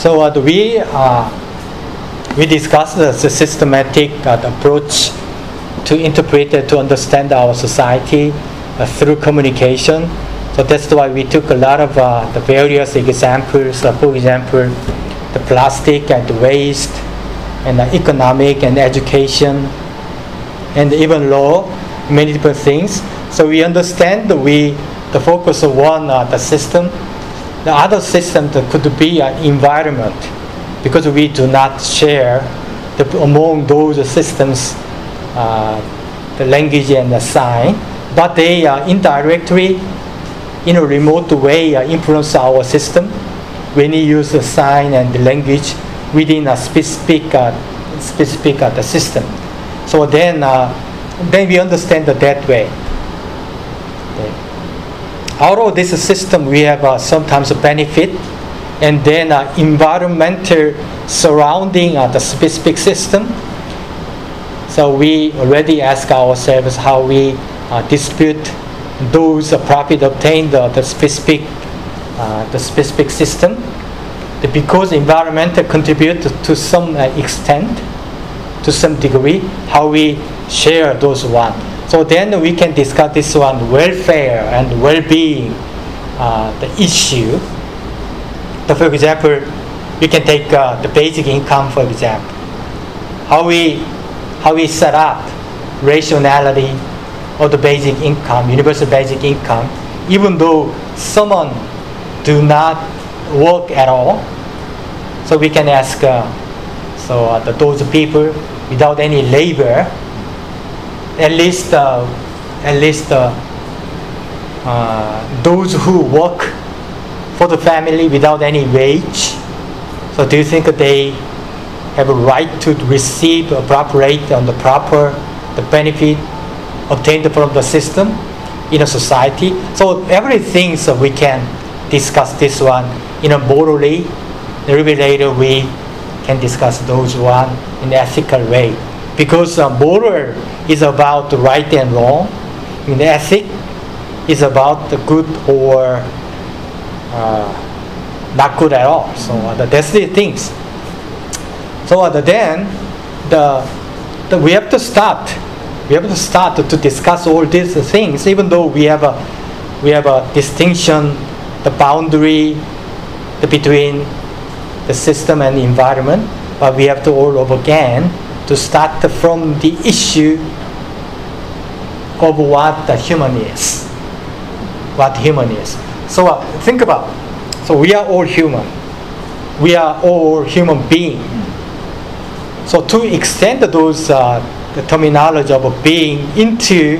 So uh, we uh, we discussed the systematic uh, approach to interpret to understand our society uh, through communication. So that's why we took a lot of uh, the various examples. For example, the plastic and the waste, and the economic and education, and even law, many different things. So we understand we the focus of one the system. The other system could be an environment, because we do not share the, among those systems uh, the language and the sign, but they uh, indirectly, in a remote way, uh, influence our system when we use the sign and the language within a specific uh, specific uh, the system. So then, uh, then we understand it that way. Out of this system, we have uh, sometimes a benefit, and then uh, environmental surrounding uh, the specific system. So we already ask ourselves how we uh, dispute those uh, profit obtained uh, the specific the specific system. Because environmental contribute to, some extent, to some degree, how we share those one. So then we can discuss this one welfare and well-being, uh, the issue. So for example, we can take uh, the basic income for example. How we how we set up rationality of the basic income, universal basic income, even though someone do not work at all. So we can ask, uh, so uh, the, those people without any labor, at least, uh, at least uh, uh, those who work for the family without any wage. So do you think they have a right to receive a proper rate on the proper the benefit obtained from the system in a society? So everything so we can discuss this one in a morally. Bit later we can discuss those one in ethical way because uh, moral is about right and wrong. The ethic is about the good or uh, not good at all. So uh, that's the things. So uh, then the, the we have to start. We have to start to, to discuss all these things, even though we have a we have a distinction, the boundary the, between the system and the environment, but we have to all over again to start from the issue of what the human is. What human is. So uh, think about. So we are all human. We are all human being. So to extend those uh, the terminology of being into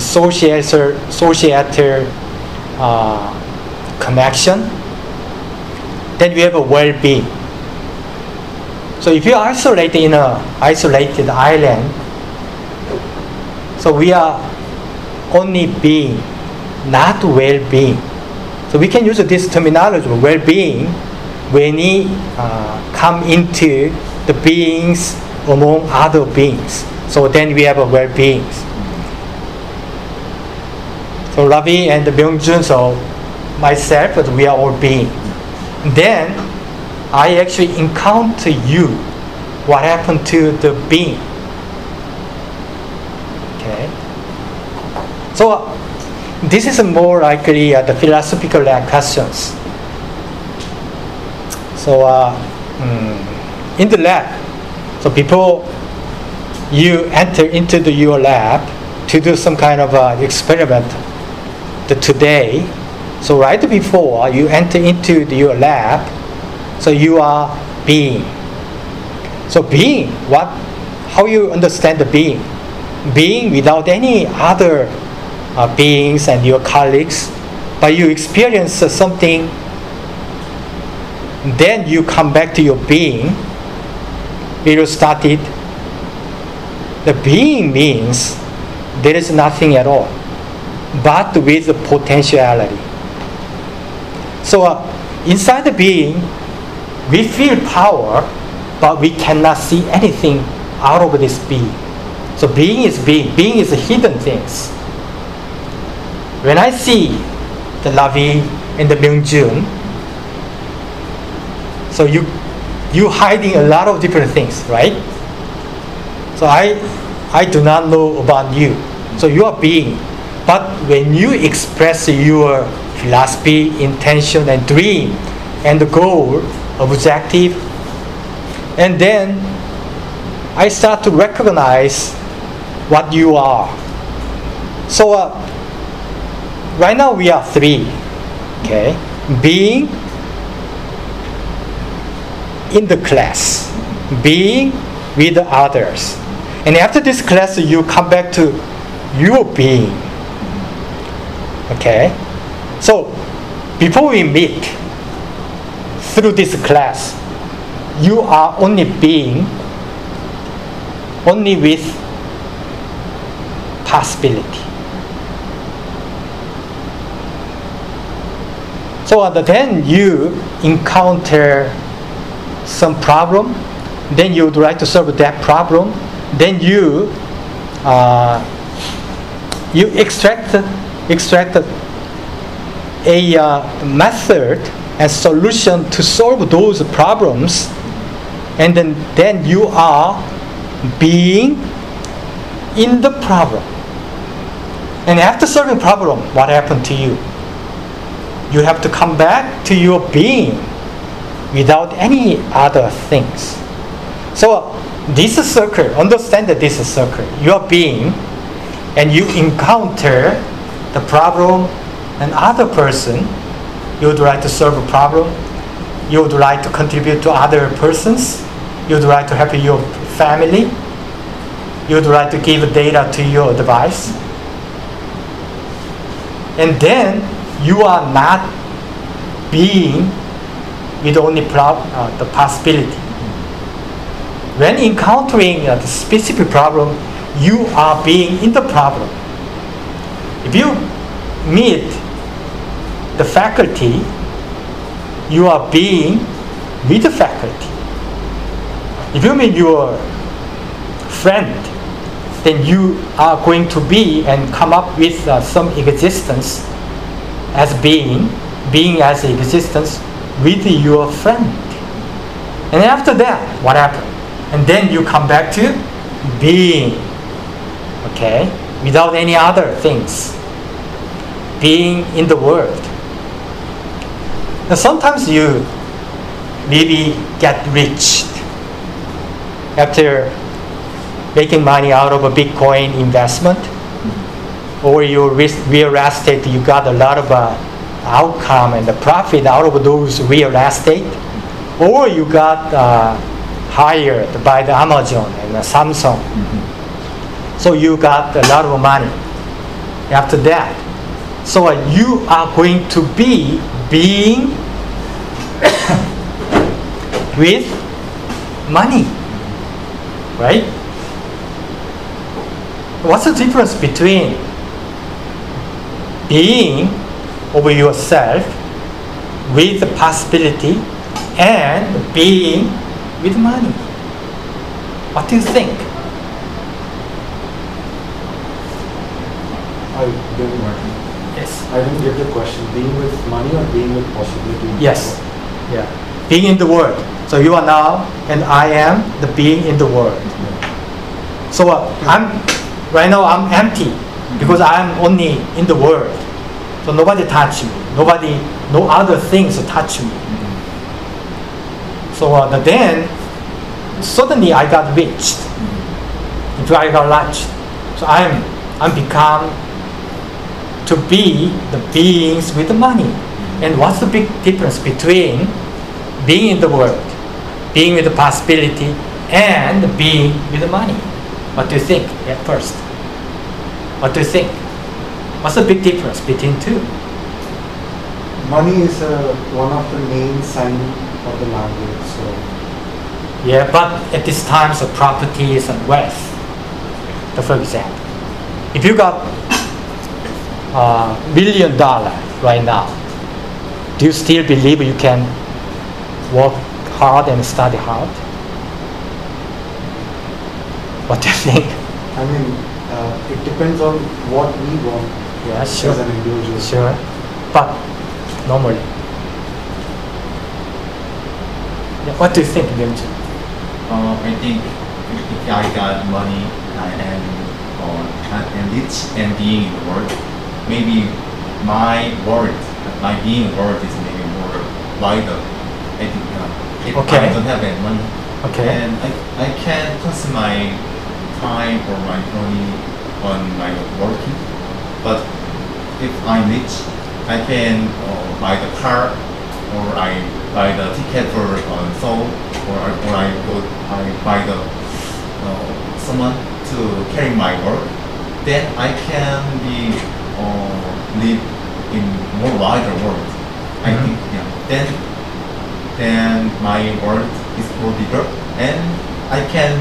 societal societal uh, connection, then we have a well-being. So if you isolate in a isolated island, so we are only being, not well-being. So we can use this terminology well-being when we uh, come into the beings among other beings. So then we have a well-being. So Ravi and Myungjun, so myself, we are all being. Then I actually encounter you. What happened to the being? Okay. So this is more likely uh, the philosophical uh, questions. So uh, mm, in the lab, so before you enter into the, your lab to do some kind of uh, experiment the, today, so right before you enter into the, your lab, so you are being. So being, what, how you understand the being? Being without any other uh, beings and your colleagues, but you experience uh, something, then you come back to your being. It started. The being means there is nothing at all, but with the potentiality. So uh, inside the being, we feel power, but we cannot see anything out of this being. So being is being. Being is hidden things. When I see the Lavi and the Myungjun, So you you hiding a lot of different things, right? So I I do not know about you. So you are being. But when you express your philosophy, intention, and dream, and the goal, objective, and then I start to recognize what you are. So uh, right now we are three. Okay, being in the class, being with the others, and after this class you come back to your being. Okay, so before we meet through this class, you are only being only with possibility. So then you encounter some problem, then you would like to solve that problem, then you uh, you extract extract a uh, method and solution to solve those problems, and then then you are being in the problem. And after solving problem, what happened to you? You have to come back to your being without any other things. So this is circle, understand that this is circle. Your being, and you encounter the problem and other person. You would like to solve a problem. You would like to contribute to other persons. You would like to help your family. You would like to give data to your device. And then you are not being with only prob- uh, the possibility. When encountering uh, the specific problem, you are being in the problem. If you meet the faculty, you are being with the faculty. If you meet your friend, then you are going to be and come up with uh, some existence as being, being as existence with your friend. And after that, what happened? And then you come back to being, okay, without any other things. Being in the world. And sometimes you maybe get rich after making money out of a Bitcoin investment, or your real estate, you got a lot of uh, outcome and the profit out of those real estate, or you got uh, hired by the Amazon and the Samsung. Mm-hmm. So you got a lot of money after that. So uh, you are going to be being with money, right? What's the difference between being over yourself with the possibility and being with money. What do you think? I didn't Yes. I didn't get the question. Being with money or being with possibility? Yes. Yeah. Being in the world. So you are now, and I am the being in the world. So uh, I'm right now. I'm empty because I'm only in the world. So nobody touch me. Nobody, no other things touch me. So uh, then, suddenly I got rich. If I got rich, so I'm I'm become to be the beings with the money. And what's the big difference between being in the world, being with the possibility, and being with the money? What do you think at first? What do you think? What's the big difference between two? Money is uh, one of the main sign of the language. So Yeah, but at this time, so properties and wealth. So for example, if you got a million dollar right now, do you still believe you can work hard and study hard? What do you think? I mean, uh, it depends on what we want Yeah, sure. as an individual. Sure. But normally, Yeah, What do you think, Myung-jun? Uh, I think if if I got money uh, and uh, and and rich and being in the world, maybe my world, my being world is maybe more wider. I think uh, Okay. I don't have any money, Okay. and I, I can pass my time or my money on my working. But if I'm rich, I can uh, buy the car or I buy the ticket for uh, Seoul or I, or I go I buy the uh, someone to carry my work. Then I can be uh, live in more wider world. I Mhm. think yeah. Then then my world is more bigger and I can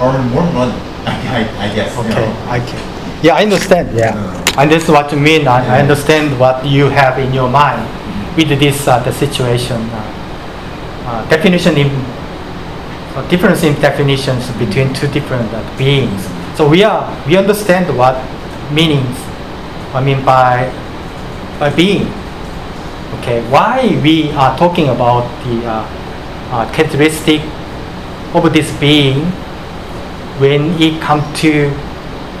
earn more money. I, I, I guess. you Okay, know. I can. Yeah, I understand. Yeah, Uh. and this is what you mean. I, I understand what you have in your mind with this uh, the situation. Uh, uh, definition in uh, difference in definitions between two different uh, beings. So we are we understand what meanings. I mean by by being. Okay, why we are talking about the uh, uh, characteristic of this being when it comes to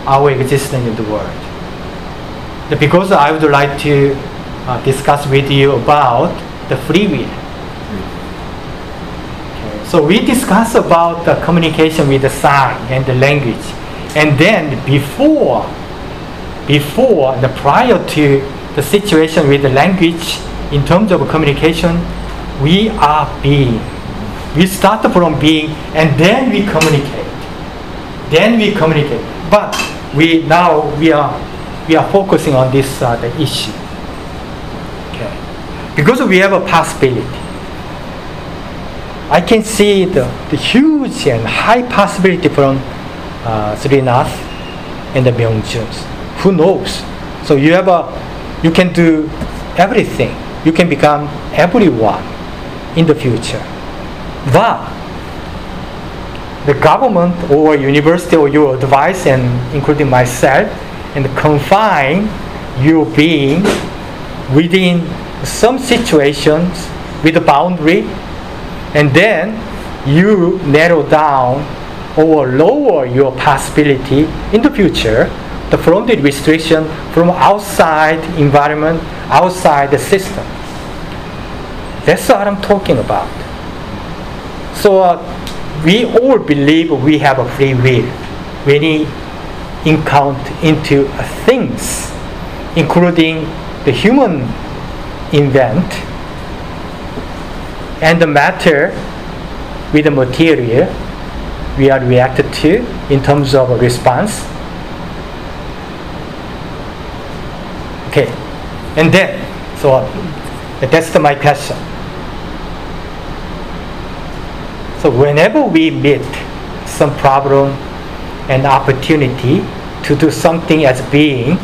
our existence in the world. Because I would like to uh, discuss with you about the free will. So we discuss about the communication with the sign and the language, and then before, before the prior to the situation with the language in terms of communication, we are being. We start from being, and then we communicate then we communicate. But we now we are we are focusing on this uh, the issue. Okay, because we have a possibility. I can see the, the huge and high possibility from uh, Srinath and the Myungjuns. Who knows? So you have a you can do everything. You can become everyone in the future. But the government or university or your advice and including myself and confine your being within some situations with a boundary and then you narrow down or lower your possibility in the future the from the restriction from outside environment outside the system that's what i'm talking about so uh, we all believe we have a free will when we encounter into things, including the human event and the matter with the material we are reacted to in terms of response. Okay, and then, so that's the, my question. So whenever we meet some problem and opportunity to do something as being,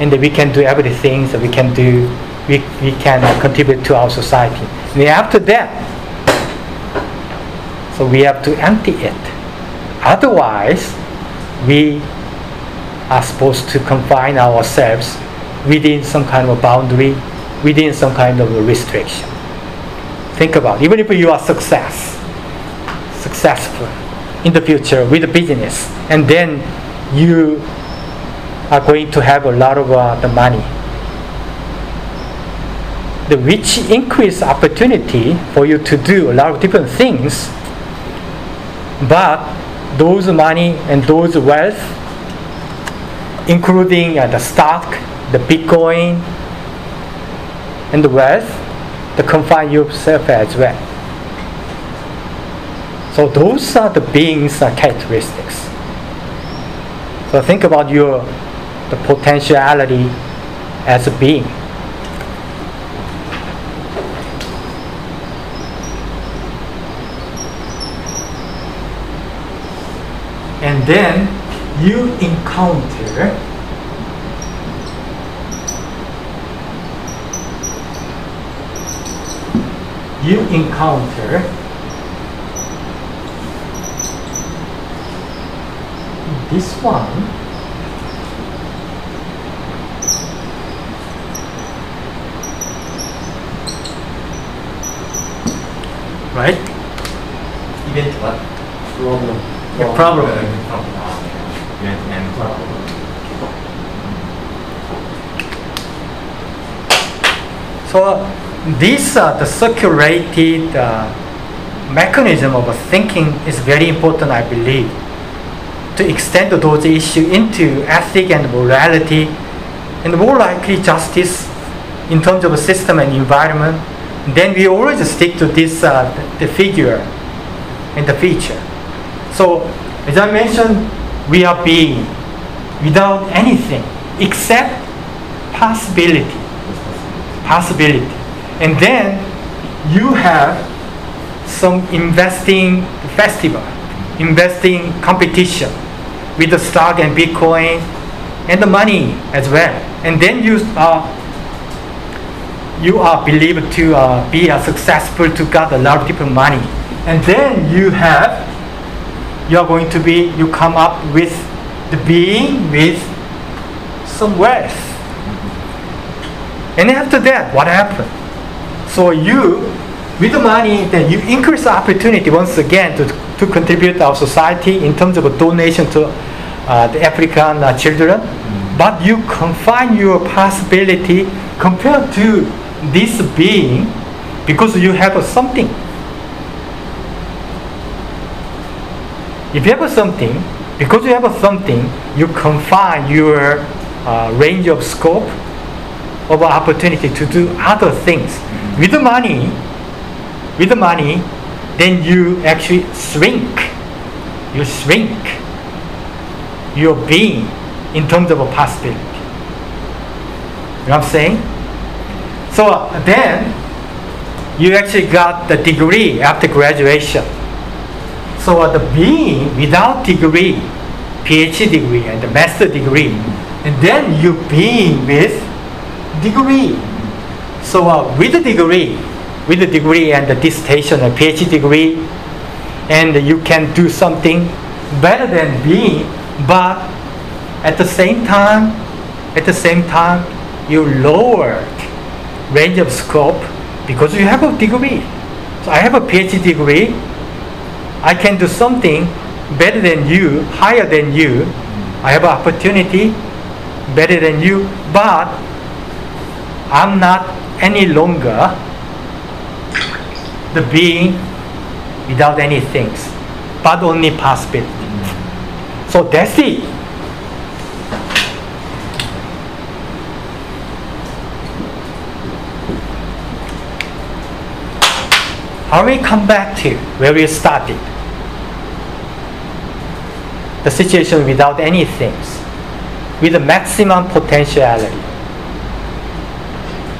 and we can do everything that we can do, we, we can uh, contribute to our society. And after that, so we have to empty it. Otherwise, we are supposed to confine ourselves within some kind of a boundary, within some kind of a restriction. Think about it. even if you are success, successful in the future with the business and then you are going to have a lot of uh, the money the which increase opportunity for you to do a lot of different things but those money and those wealth including uh, the stock the bitcoin and the wealth to confine yourself as well so those are the beings' uh, characteristics. So think about your the potentiality as a being. And then you encounter you encounter this one right event what? Problem. A problem. Uh, problem. Ah, yeah. Event and problem. So this uh, the circulated uh, mechanism of thinking is very important, I believe, to extend those issues into ethic and morality, and more likely justice in terms of system and environment. Then we always stick to this uh, the figure and the feature. So as I mentioned, we are being without anything except possibility possibility. And then you have some investing festival, investing competition with the stock and Bitcoin and the money as well. And then you are you are believed to uh, be a successful to get a lot of different money. And then you have you are going to be you come up with the being with some wealth and after that, what happened? So you, with the money, then you increase the opportunity once again to, to contribute our society in terms of a donation to uh, the African uh, children. But you confine your possibility compared to this being because you have something. If you have something, because you have something, you confine your uh, range of scope of opportunity to do other things. With the money, with the money, then you actually shrink. You shrink your being in terms of a possibility. You know what I'm saying? So then you actually got the degree after graduation. So uh, the being without degree, PhD degree and the master degree, and then you being with degree. So uh, with the degree, with the degree and the dissertation a PhD degree, and you can do something better than being, but at the same time, at the same time, you lower range of scope because you have a degree. So I have a PhD degree. I can do something better than you, higher than you. I have an opportunity better than you, but I'm not any longer the being without any things, but only possibility. So that's it. How we come back to where we started? The situation without any things, with the maximum potentiality.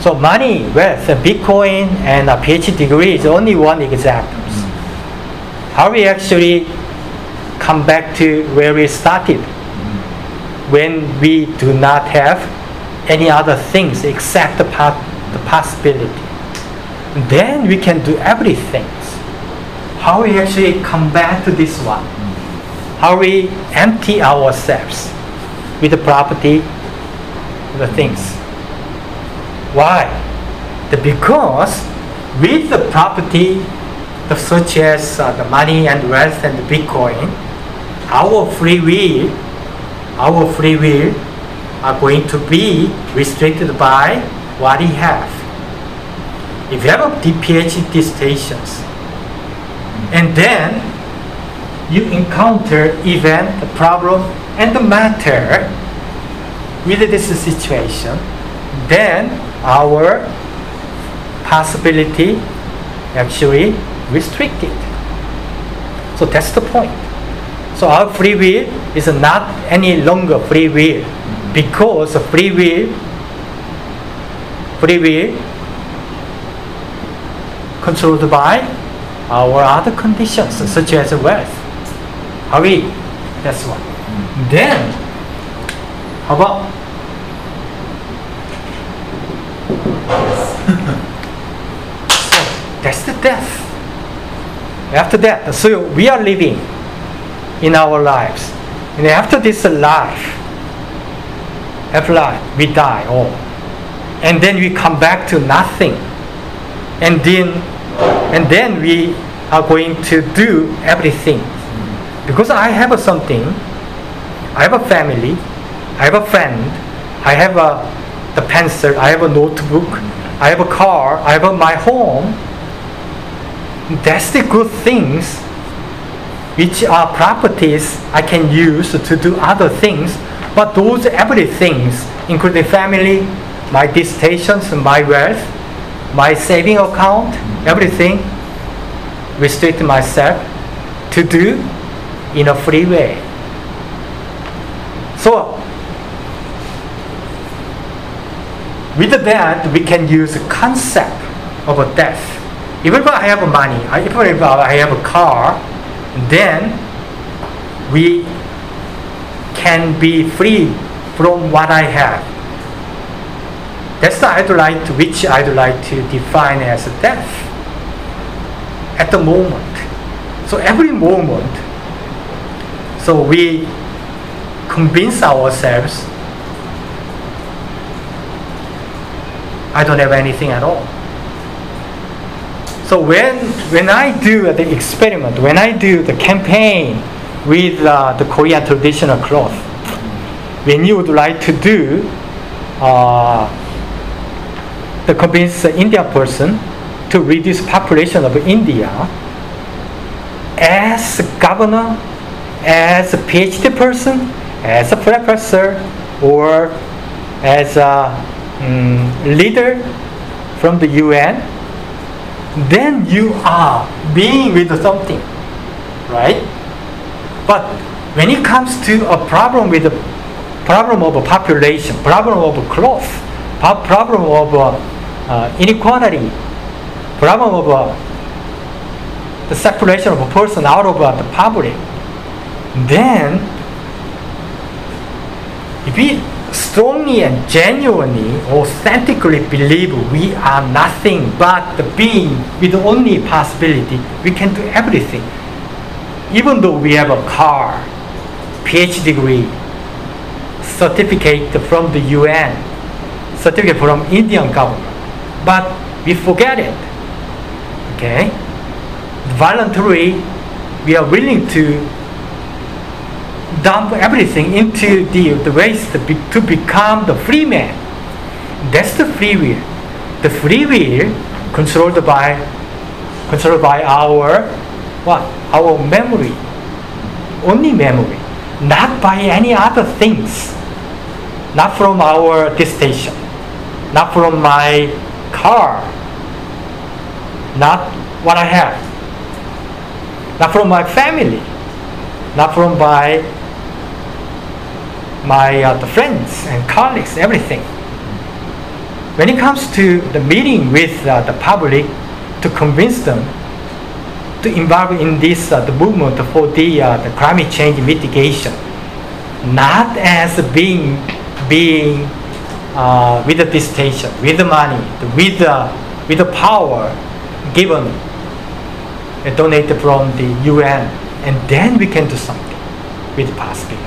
So money, wealth, Bitcoin, and a PhD degree is only one example. How we actually come back to where we started when we do not have any other things except the, the possibility. Then we can do everything. How we actually come back to this one? How we empty ourselves with the property, the things. Why? The, because with the property, the such as uh, the money and wealth and the Bitcoin, our free will, our free will are going to be restricted by what we have. If you have a PhD dissertations, and then you encounter event, the problem, and the matter with this situation, then our possibility actually restricted. So that's the point. So our free will is not any longer free will because free will, free will controlled by our other conditions such as wealth. We? That's one. Then, how about so that's the death. After that, so we are living in our lives. And after this life, after life, we die all. And then we come back to nothing. And then and then we are going to do everything. Because I have something, I have a family, I have a friend, I have a, the pencil, I have a notebook, I have a car, I have a, my home. That's the good things which are properties I can use to do other things. But those everything, including family, my dissertations, my wealth, my saving account, everything, restrict myself to do in a free way. So, with that, we can use a concept of a death. Even if I have money, even if I have a car, then we can be free from what I have. That's the I'd like to, which I'd like to define as death at the moment. So every moment, so we convince ourselves I don't have anything at all. So when when I do the experiment, when I do the campaign with uh, the Korean traditional cloth, when you would like to do uh, the convince the Indian person to reduce population of India, as a governor, as a PhD person, as a professor, or as a um, leader from the UN, then you are being with something, right? But when it comes to a problem with the problem of a population, problem of a growth, problem of uh, uh, inequality, problem of uh, the separation of a person out of uh, the public, then if we strongly and genuinely, authentically believe we are nothing but the being with only possibility, we can do everything. Even though we have a car, PhD degree, certificate from the UN, certificate from Indian government, but we forget it. Okay? Voluntarily, we are willing to dump everything into the, the waste to, be, to become the free man. That's the free will. The free will controlled by controlled by our what? Our memory. Only memory. Not by any other things. Not from our dissertation. Not from my car. Not what I have. Not from my family. Not from my my uh, the friends and colleagues, everything. When it comes to the meeting with uh, the public, to convince them to involve in this uh, the movement for the, uh, the climate change mitigation, not as being being uh, with the dissertation, with the money, with the with the power given donated from the UN, and then we can do something with possibility.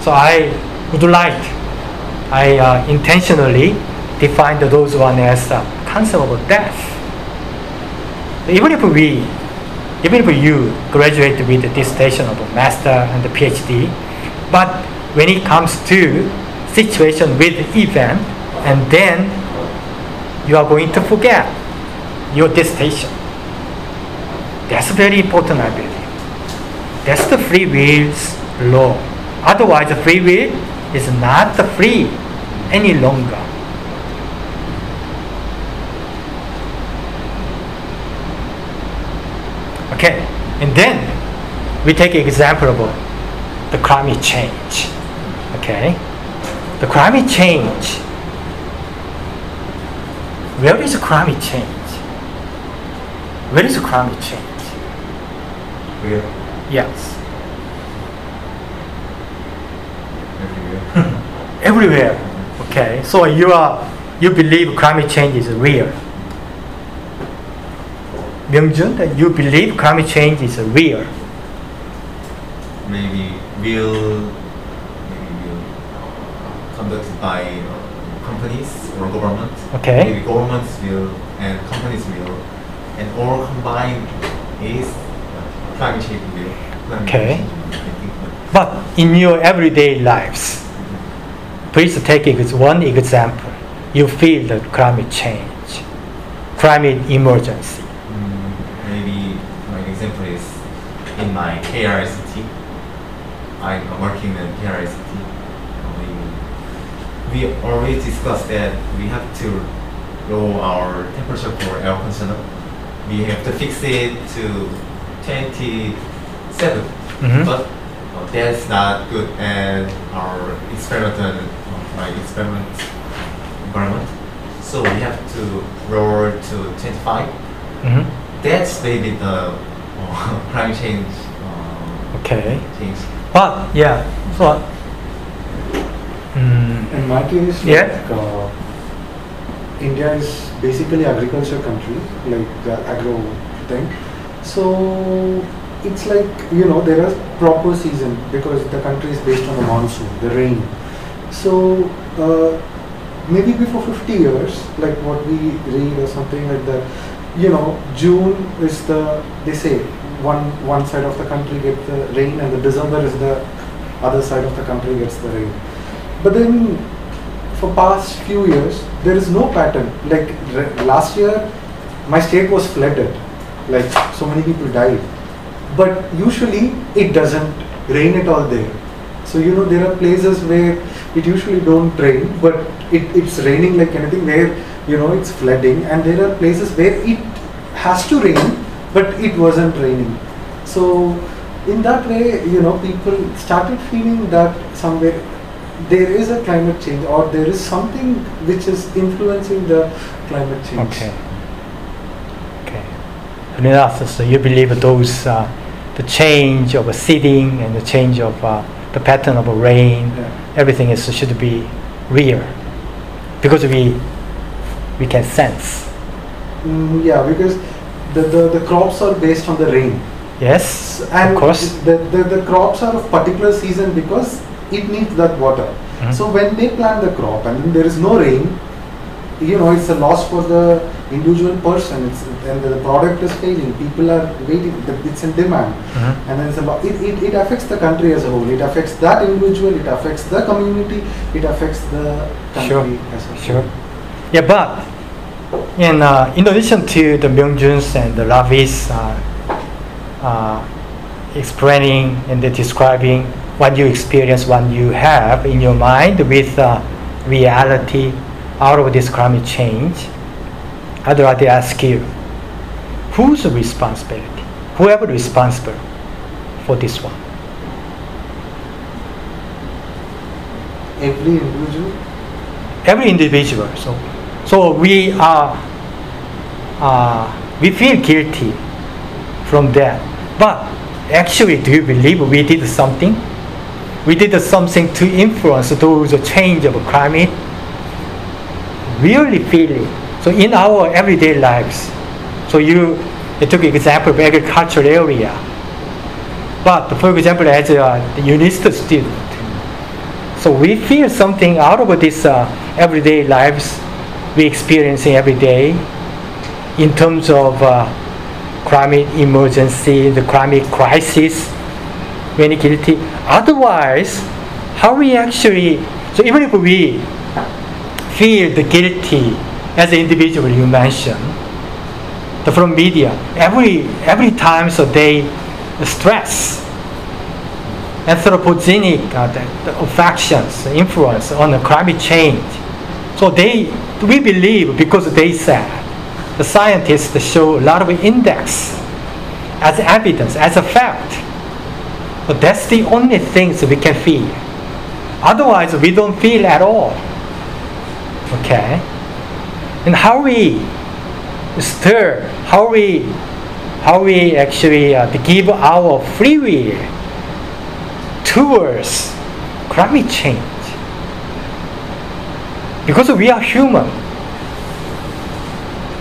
So I would like, I uh, intentionally defined those one as a concept of death. Even if we, even if you graduate with the dissertation of a master and the PhD, but when it comes to situation with event, and then you are going to forget your dissertation. That's very important, I believe. That's the free will's law. Otherwise, the free will is not free any longer. Okay, and then we take example of the climate change. Okay, the climate change. Where is the climate change? Where is the climate change? Where? Yes. Everywhere. Okay, so you are you believe climate change is real. Myungjun, that you believe climate change is real. maybe will maybe will conducted by uh, companies or government. Okay. Maybe governments will and companies will and all combined is climate change will. climate Okay. change will, I think. But in your everyday lives, please take one example. You feel the climate change, climate emergency. Mm, maybe my example is in my KRICT. I'm working in KRICT. We, we always discussed that we have to lower our temperature for air conditioner. We have to fix it to 27. Mhm. But uh, that's not good and our experimental, like experiment environment. So we have to lower to 25 Mhm. that's maybe the uh, climate change uh, Okay. change. But yeah, but mm, In my case, Yeah. like, uh, India is basically agriculture country, like the agro thing. So it's like you know there are proper season because the country is based on the monsoon, the rain. So uh, maybe before 50 years, like what we read or something like that, you know, June is the they say one one side of the country gets the rain and the December is the other side of the country gets the rain. But then for past few years there is no pattern. Like last year, my state was flooded, like so many people died. But usually it doesn't rain at all there. So you know there are places where it usually don't rain, but it, it's raining like anything. Where you know it's flooding, and there are places where it has to rain, but it wasn't raining. So in that way, you know, people started feeling that somewhere there is a climate change or there is something which is influencing the climate change. okay. Okay. Leonidas, so you believe those uh, the change of a seeding and the change of uh, the pattern of a rain, Yeah. everything is should be real because we we can sense. Mm, yeah, because the, the, the crops are based on the rain. Yes, And of course. The, the, the crops are of particular season because it needs that water. Mhm. So when they plant the crop and there is no rain, you know, it's a loss for the individual person. It's, and the product is failing. People are waiting. It's in demand. Mhm. And then it's. It, it, it affects the country as a whole. It affects that individual. It affects the community. It affects the country Sure, as a whole. sure. Yeah, but in uh, in addition to the Myungjuns and the Ravis uh, uh, explaining and the describing what you experience, what you have in your mind with uh, reality out of this climate change, I'd like to ask you, whose responsibility? Whoever responsible for this one? Every individual. every individual. So, so we are, uh, we feel guilty from that. But actually, do you believe we did something? We did something to influence those change of climate. Really feel it. So in our everyday lives, so you, you took example of agricultural area. But for example, as a university student, so we feel something out of this uh, everyday lives we experiencing every day in terms of uh, climate emergency, the climate crisis, very guilty. Otherwise, how we actually, so even if we feel the guilty as an individual you mentioned, the from media, every, every time so they stress anthropogenic uh, the, the affections, influence on the climate change. So they, we believe because they said, the scientists show a lot of index as evidence, as a fact. But that's the only things we can feel. Otherwise, we don't feel at all. Okay? And how we stir, how we, how we actually uh, give our free will towards climate change. Because we are human.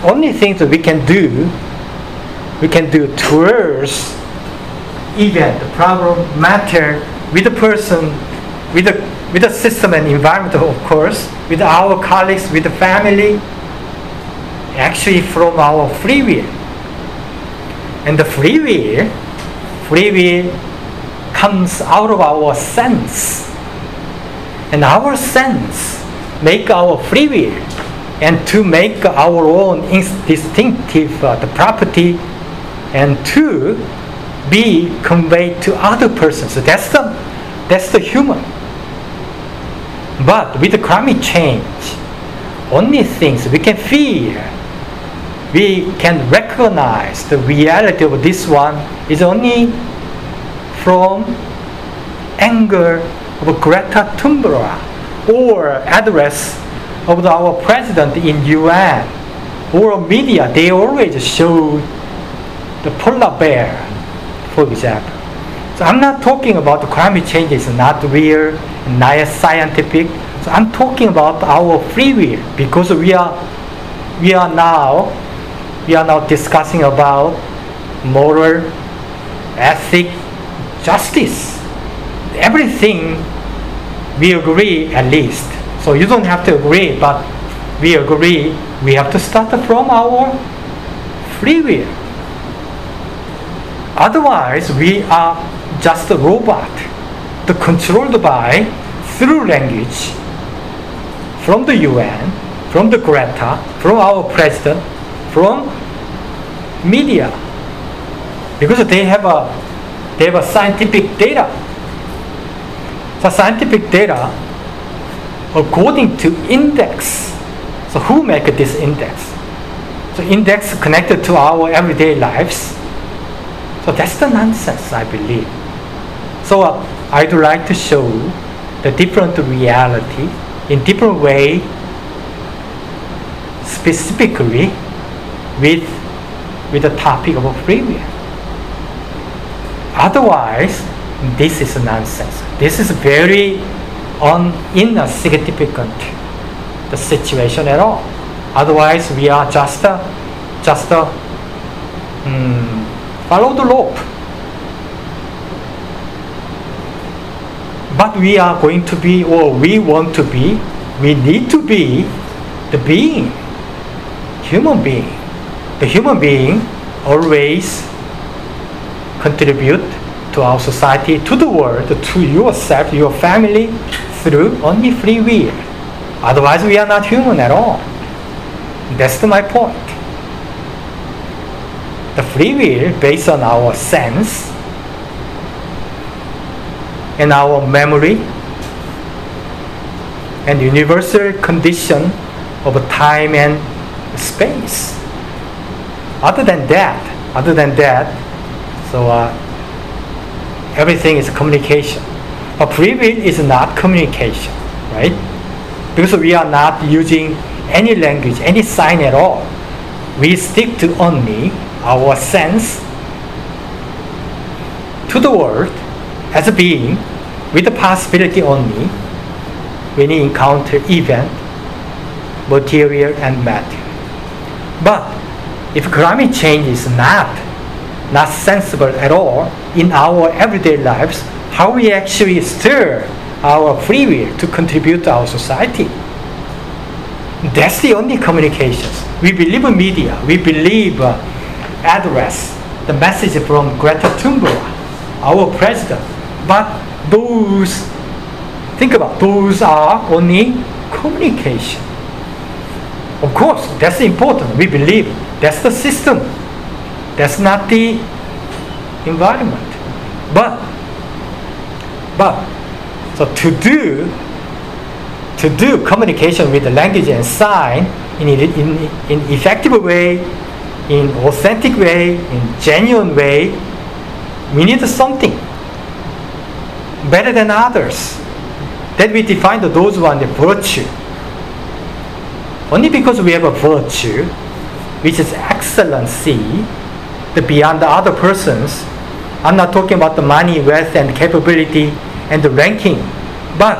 Only things that we can do, we can do towards event, the problem, matter with the person, with the, with the system and environment, of course, with our colleagues, with the family, actually from our free will. And the free will, free will comes out of our sense. And our sense make our free will and to make our own distinctive uh, the property and to be conveyed to other persons. So that's the that's the human. But with the climate change, only things we can feel, we can recognize the reality of this one is only from anger of Greta Thunberg or address of our president in UN or media. They always show the polar bear, for example. So I'm not talking about climate change is not real, not scientific. So I'm talking about our free will because we are we are now we are now discussing about moral, ethic, justice. Everything we agree at least. So you don't have to agree, but we agree we have to start from our free will. Otherwise, we are just a robot, the controlled by through language from the UN, from the Greta, from our president, from media, because they have a they have a scientific data. So scientific data, according to index. So who make this index? So index connected to our everyday lives. So that's the nonsense, I believe. So uh, I'd like to show the different reality in different way, specifically with with the topic of free will. Otherwise, this is nonsense. This is very un, insignificant the situation at all. Otherwise, we are just a, just a, um, follow the rope. But we are going to be, or we want to be, we need to be the being, human being. The human being always contribute to our society, to the world, to yourself, your family, through only free will. Otherwise, we are not human at all. That's my point. The free will, based on our sense and our memory and universal condition of time and space. Other than that, other than that, so uh, everything is communication. But free will is not communication, right? Because we are not using any language, any sign at all. We stick to only our sense to the world as a being with the possibility only when we encounter event, material and matter. But if climate change is not not sensible at all in our everyday lives, how we actually stir our free will to contribute to our society. That's the only communications. We believe in media. We believe uh, address, the message from Greta Thunberg, our president. But those, think about those are only communication. Of course, that's important. We believe that's the system. That's not the environment. But, but, so to do, to do communication with the language and sign in, in, in effective way, in authentic way, in genuine way, we need something better than others. That we define those one the virtue. Only because we have a virtue, which is excellency, the beyond the other persons. I'm not talking about the money, wealth, and capability and the ranking, but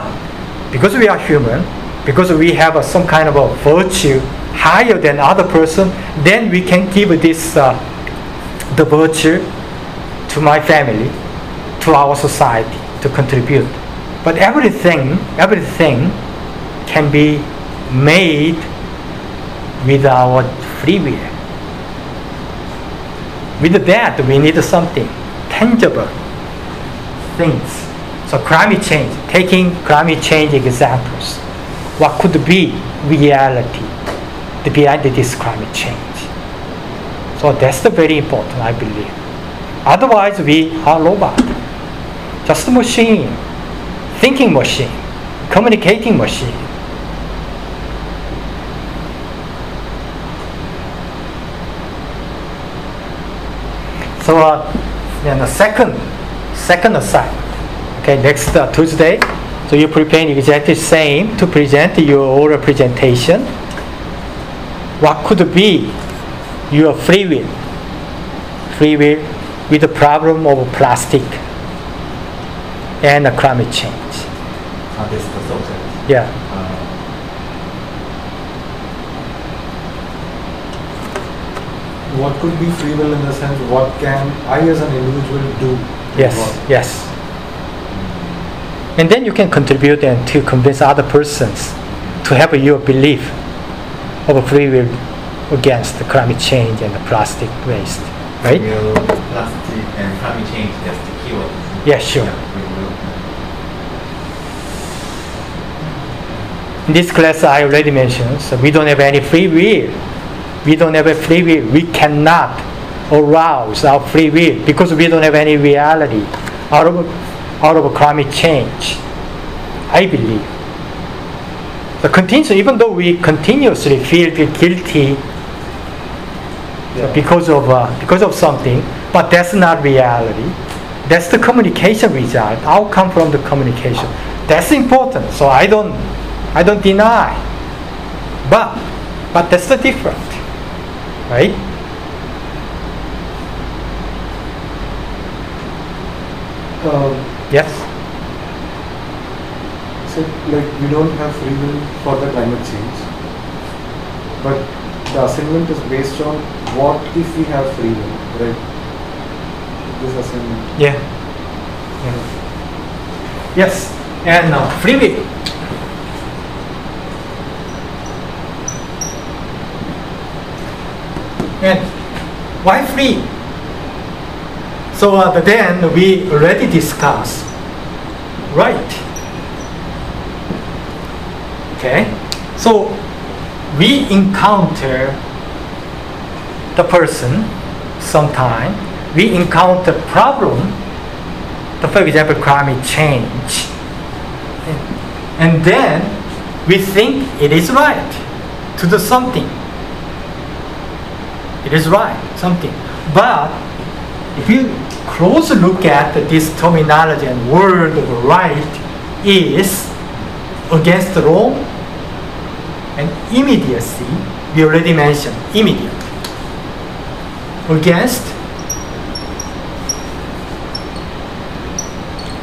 because we are human, because we have a, some kind of a virtue higher than other person, then we can give this uh, the virtue to my family, to our society to contribute. But everything, everything can be made with our free will. With that, we need something tangible things. So climate change, taking climate change examples, what could be reality behind this climate change? So that's the very important, I believe. Otherwise, we are robot, just a machine, thinking machine, communicating machine. So, uh, then the second, second assignment. Okay, next uh, Tuesday. So you prepare exactly same to present your oral presentation. What could be your free will? Free will with the problem of plastic and uh, climate change. Uh, this is the subject. Yeah. Uh, What could be free will in the sense, what can I as an individual do? Yes. Yes. And then you can contribute and to convince other persons to have your belief of a free will against the climate change and the plastic waste. Right? Will plastic and climate change that's the keyword. Yeah, sure. Yeah. In this class, I already mentioned, so we don't have any free will. We don't have a free will. We cannot arouse our free will because we don't have any reality out of, out of climate change. I believe. The continuous, even though we continuously feel guilty Yeah. because of uh, because of something, but that's not reality. That's the communication result, outcome from the communication. That's important. So I don't I don't deny. But but that's the different, right? Um, Yes. So, like, we don't have free will for the climate change. But the assignment is based on what if we have free will, right? This assignment. Yeah. Yeah. Yes. And uh, free will. And why free? So uh, then we already discussed, right? Okay. So we encounter the person sometime. We encounter problem. the- For example, climate change. And then we think it is right to do something. It is right, something. But if you close look at this terminology and word of right is against the law and immediacy, we already mentioned immediate. Against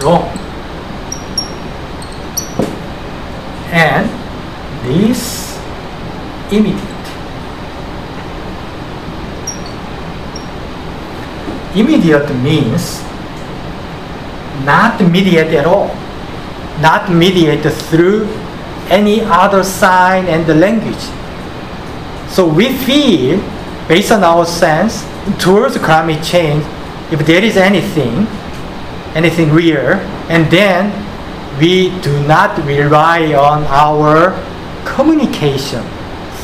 wrong. And this immediate. Immediate means not mediate at all, not mediate through any other sign and the language. So we feel, based on our sense, towards climate change, if there is anything, anything real, and then we do not rely on our communication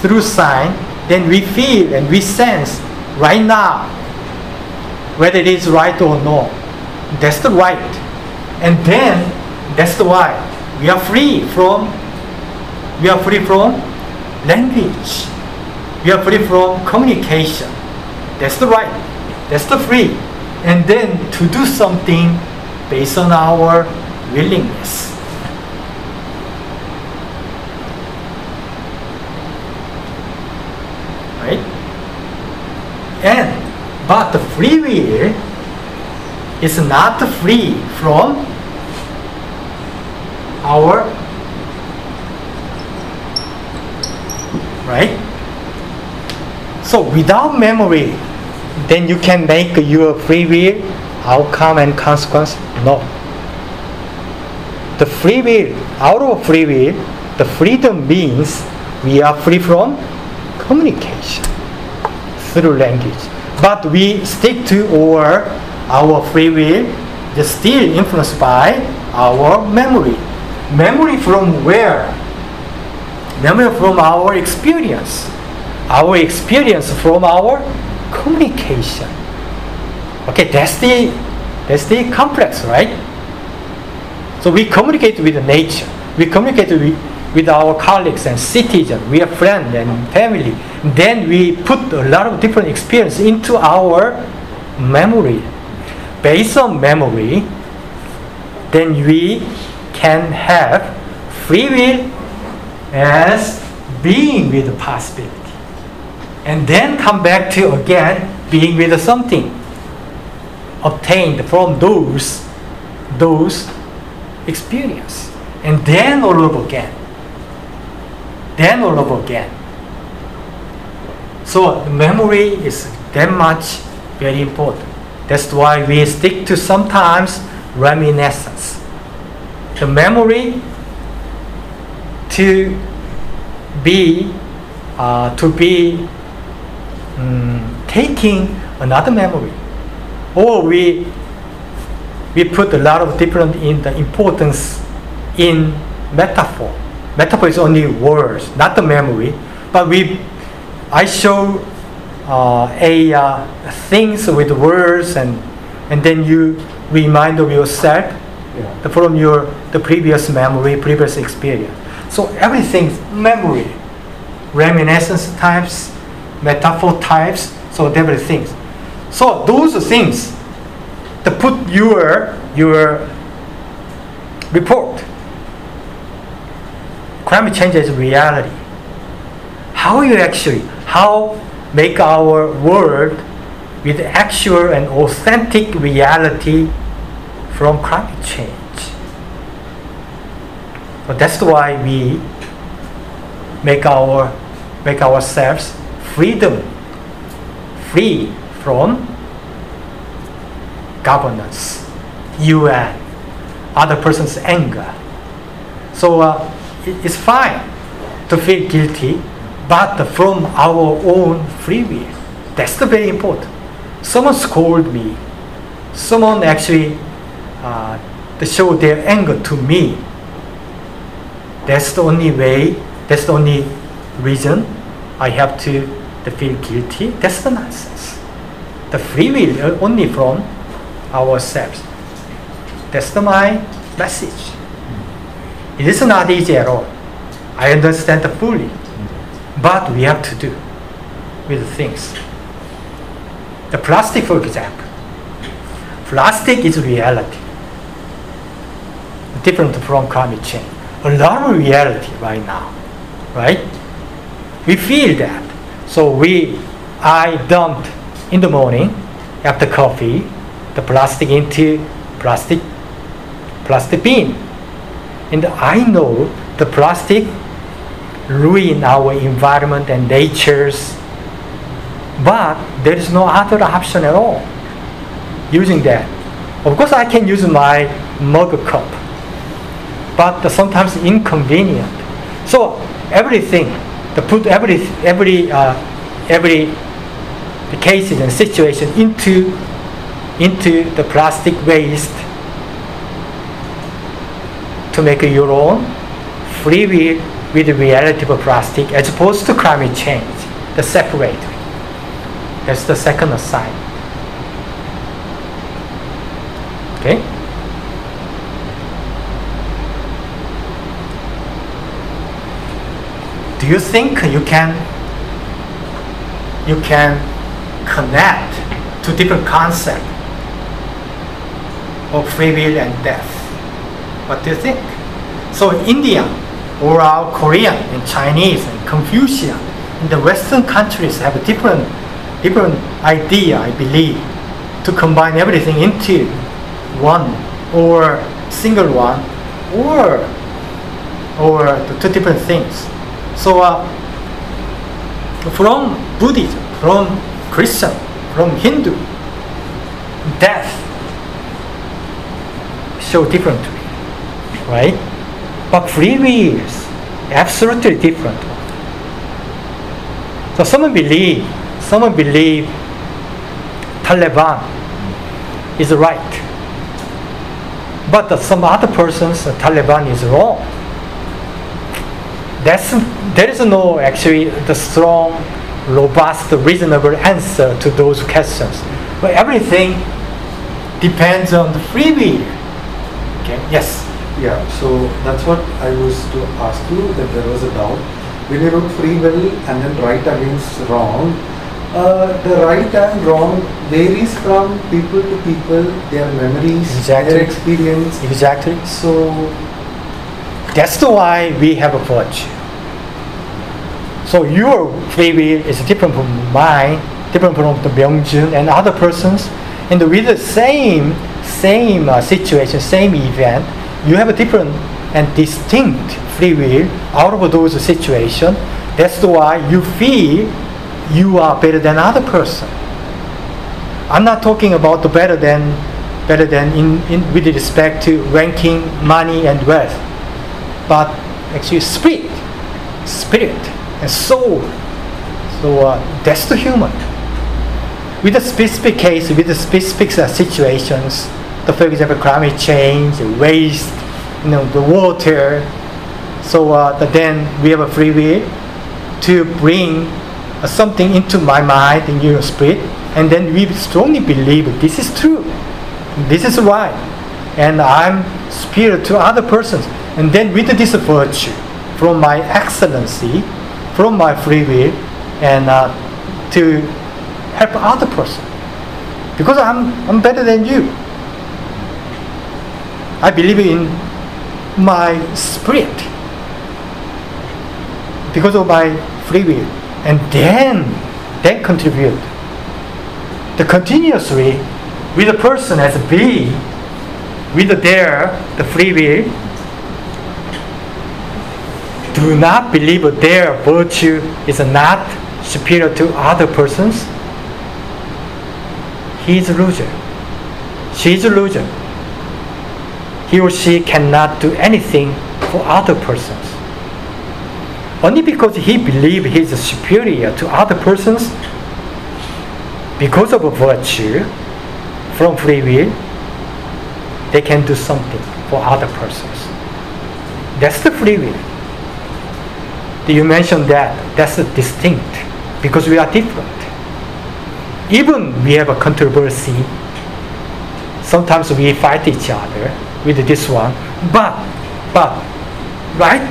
through sign, then we feel and we sense right now whether it is right or no. That's the right. And then that's the why. We are free from we are free from language. We are free from communication. That's the right. That's the free. And then to do something based on our willingness. Right? And but the free will is not free from our right? So without memory, then you can make your free will outcome and consequence? No. The free will, out of free will, the freedom means we are free from communication through language. but we stick to our, our free will is still influenced by our memory. Memory from where? Memory from our experience. Our experience from our communication. Okay, that's the that's the complex, right? So we communicate with nature. We communicate with, with our colleagues and citizens. We are friends and family. Then we put a lot of different experience into our memory. Based on memory, then we can have free will as being with possibility. And then come back to again being with something obtained from those those experience. And then all over again. Then all over again. So memory is that much very important. That's why we stick to sometimes reminiscence. The memory to be uh, to be um, taking another memory, or we we put a lot of different in the importance in metaphor. Metaphor is only words, not the memory, but we I show uh, a uh, things with words and and then you remind of yourself Yeah. from your the previous memory, previous experience. So everything's memory, reminiscence types, metaphor types, so different things. So those things to put your your report. Climate change is reality. How you actually how make our world with actual and authentic reality from climate change. So that's why we make our make ourselves freedom free from governance, UN, other person's anger. So uh, it- it's fine to feel guilty, but from our own free will. That's the very important. Someone scolded me. Someone actually uh, they show their anger to me. That's the only way. That's the only reason I have to, feel guilty. That's the nonsense. The free will only from ourselves. That's the, my message. It is not easy at all. I understand fully, but we have to do with things. The plastic, for example. Plastic is reality, different from climate change. A lot of reality right now, right? We feel that. So we, I dumped in the morning after coffee the plastic into plastic plastic bin. And I know the plastic ruin our environment and natures, but there is no other option at all using that. Of course, I can use my mug cup, but sometimes inconvenient. So everything, to put every every uh, every cases and situation into into the plastic waste to make your own free will with the reality of plastic as opposed to climate change, the separate. That's the second aside. Okay? Do you think you can you can connect to different concept of free will and death? What do you think? So India or our Korean and Chinese and Confucian the Western countries have a different different idea, I believe, to combine everything into one or single one or or two different things. So uh, from Buddhism, from Christian, from Hindu, death show differently, right? But free will is absolutely different. So someone believe, someone believe Taliban is right. But some other persons, Taliban is wrong. That's, there is no actually the strong, robust, reasonable answer to those questions. But everything depends on the free will. Okay. Yes. Yeah, so that's what I was to ask you that there was a doubt. When you wrote free will and then right against wrong, uh, the right and wrong varies from people to people, their memories, Exactly. their experience. Exactly. So, That's the why we have a virtue. So your free is different from mine, different from the Myungjun and other persons. And with the same same uh, situation, same event, you have a different and distinct free will out of those situations. That's why you feel you are better than other person. I'm not talking about the better than better than in, in with respect to ranking, money and wealth but actually spirit, spirit and soul. So uh, that's the human. With the specific case, with the specific uh, situations, the, for example, climate change, waste, you know, the water. So uh, the, then we have a free will to bring uh, something into my mind, in your spirit, and then we strongly believe this is true, this is right, and I'm spirit to other persons. And then with this virtue, from my excellency, from my free will, and uh, to help other person, because I'm I'm better than you. I believe in my spirit because of my free will, and then then contribute. The continuously with a person as a being, with their the free will, do not believe their virtue is not superior to other persons, he is a loser. She is a loser. He or she cannot do anything for other persons. Only because he believes he is superior to other persons, because of a virtue from free will, they can do something for other persons. That's the free will. You mentioned that? That's distinct because we are different. Even we have a controversy. Sometimes we fight each other with this one but but right?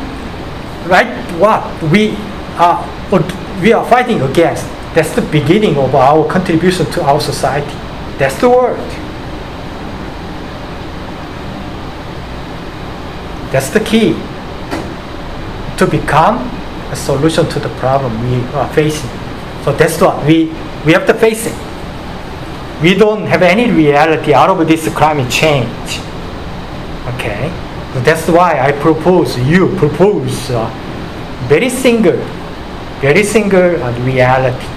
Right? What we are we are fighting against that's the beginning of our contribution to our society. That's the word that's the key to become a solution to the problem we are facing. So that's what we, we have to face it. We don't have any reality out of this climate change. Okay? So that's why I propose, you propose uh, very single, very single uh, reality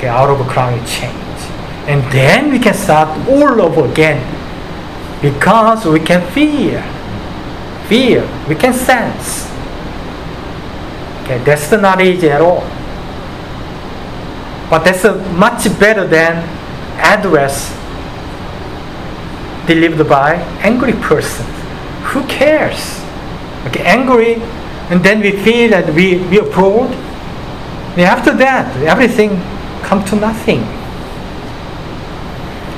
okay, out of climate change. And then we can start all over again because we can feel, feel, we can sense Okay, that's the knowledge at all. But that's much better than address delivered by angry person. Who cares? Okay, angry, and then we feel that we, we are proud. And after that, everything come to nothing.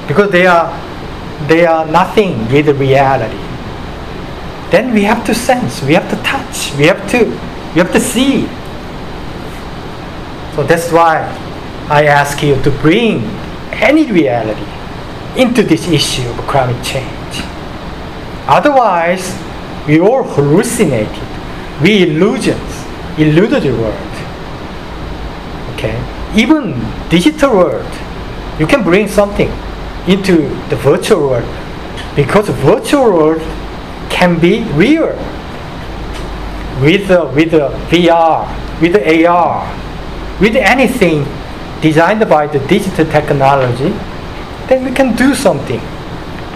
Because they are they are nothing with reality. Then we have to sense, we have to touch, we have to we have to see. So that's why I ask you to bring any reality into this issue of climate change. Otherwise, we all hallucinated. We illusions, illuded world. Okay? Even digital world, you can bring something into the virtual world because virtual world can be real with the, with uh, the VR, with AR, with anything designed by the digital technology, then we can do something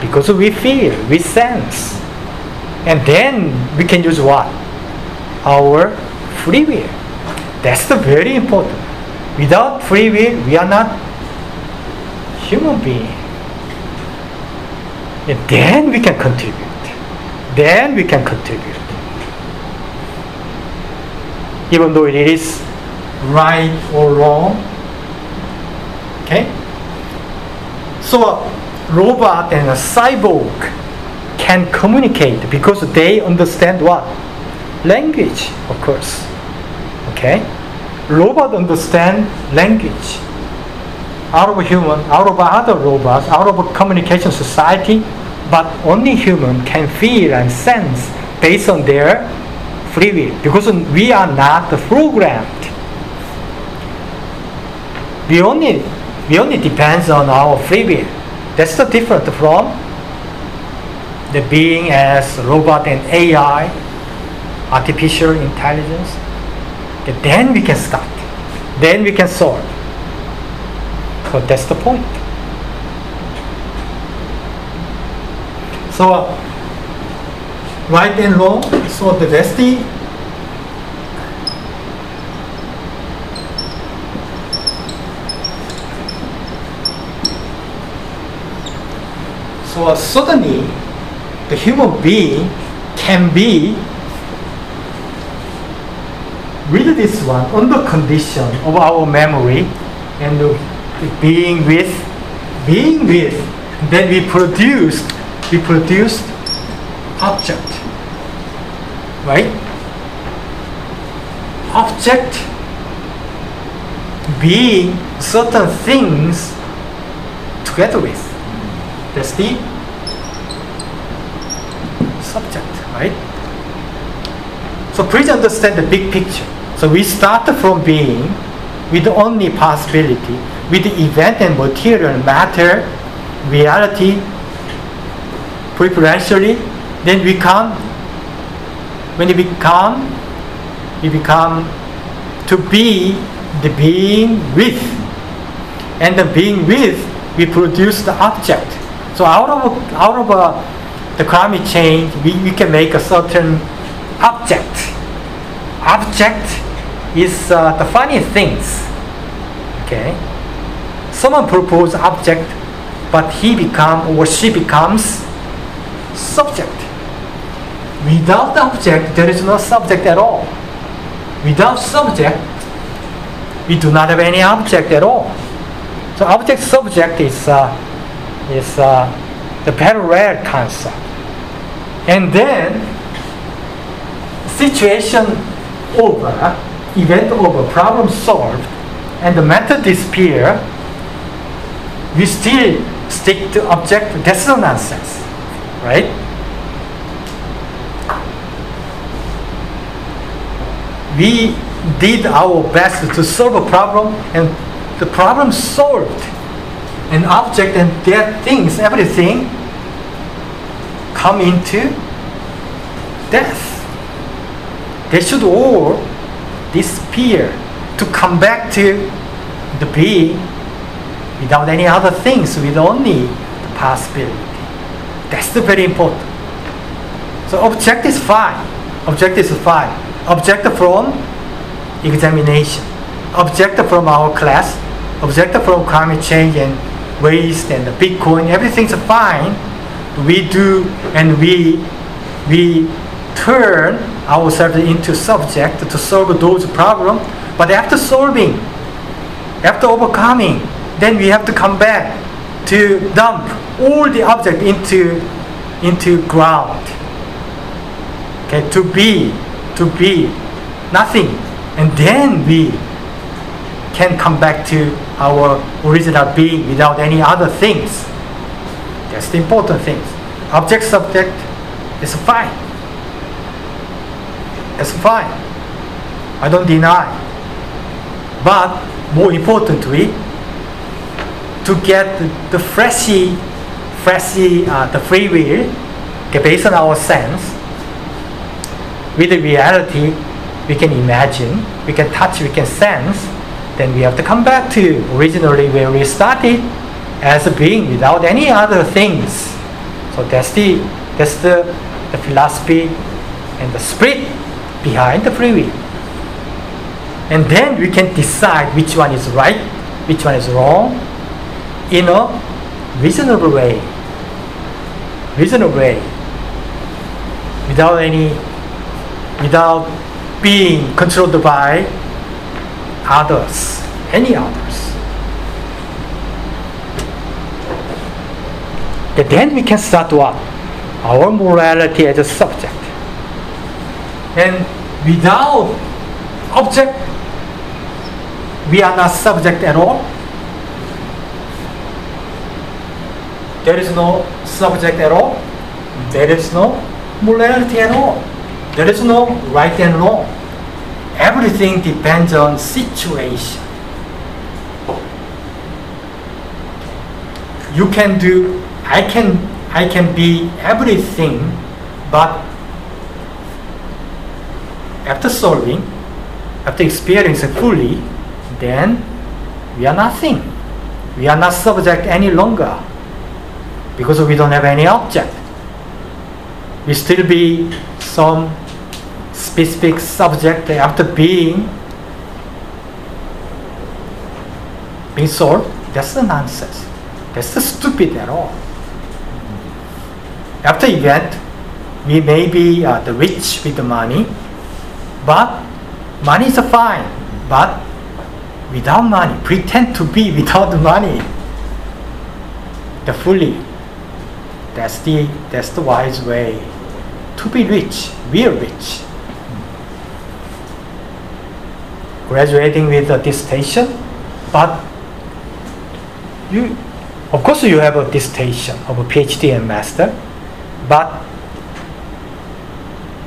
because we feel, we sense, and then we can use what? Our free will. That's the very important. Without free will, we are not human being. And then we can contribute. Then we can contribute. Even though it is right or wrong. Okay? So a robot and a cyborg can communicate because they understand what? Language, of course. Okay? Robot understand language. Out of a human, out of other robots, out of a communication society, but only human can feel and sense based on their free will because we are not programmed. We only we only depends on our free will. That's the difference from the being as robot and AI, artificial intelligence. Then we can start. Then we can solve. So that's the point. So right and wrong. So the destiny So suddenly, the human being can be with this one under condition of our memory and being with, being with, then we produced, we produced object, right? Object being certain things together with. That's the subject, right? So please understand the big picture. So we start from being with only possibility, with the event and material matter, reality, preferentially, then we come, when we become, we become to be the being with. And the being with, we produce the object. So out of out of uh, the climate change, we, we can make a certain object. Object is uh, the funny things. Okay, someone propose object, but he become or she becomes subject. Without the object, there is no subject at all. Without subject, we do not have any object at all. So object subject is uh, is uh, the parallel concept. And then situation over, event over, problem solved, and the method disappear, we still stick to object. That's no nonsense, right? We did our best to solve a problem, and the problem solved an object and their things, everything, come into death. They should all disappear to come back to the being without any other things, with only the possibility. That's the very important. So object is fine. Object is fine. Object from examination. Object from our class. Object from climate change and waste and Bitcoin, everything's fine. We do and we we turn ourselves into subject to solve those problems. But after solving, after overcoming, then we have to come back to dump all the object into into ground. Okay, to be, to be nothing. And then we can come back to our original being without any other things. That's the important things. Object subject is fine. It's fine. I don't deny. But more importantly, to get the, the flashy, uh, the free will, okay, based on our sense, with the reality, we can imagine, we can touch, we can sense, then we have to come back to originally where we started as a being without any other things. So that's the that's the, the philosophy and the spirit behind the free will. And then we can decide which one is right, which one is wrong, in a reasonable way. Reasonable way. Without any, without being controlled by others, any others. And then we can start what? Our morality as a subject. And without object, we are not subject at all. There is no subject at all. There is no morality at all. There is no right and wrong. Everything depends on situation. You can do, I can, I can be everything, but after solving, after experiencing fully, then we are nothing. We are not subject any longer because we don't have any object. We still be some specific subject after being being solved. That's the nonsense. That's the stupid at all. After event, we may be uh, the rich with the money, but money is fine. But without money, pretend to be without money. The fully. That's the that's the wise way to be rich, real rich. Graduating with a dissertation, but you, of course, you have a dissertation of a PhD and master, but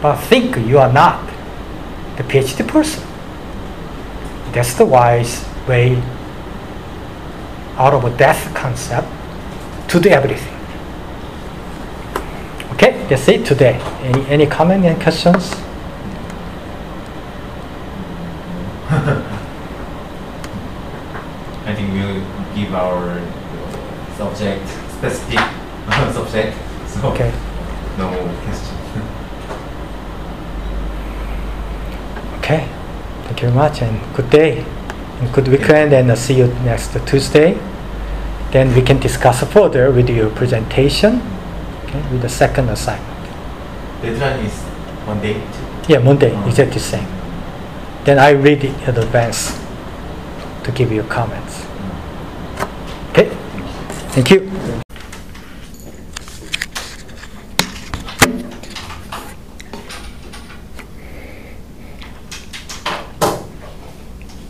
but think you are not the PhD person. That's the wise way out of a death concept to do everything. Okay, that's it today. Any any comment and questions? I think we'll give our subject specific subject. So Okay. no question. Okay. Thank you very much and good day. And good weekend and I'll see you next Tuesday. Then we can discuss further with your presentation. Okay, with the second assignment. Deadline is Monday? Yeah, Monday, oh. exactly the same. Then I read it in advance to give you comments. Okay? Thank you.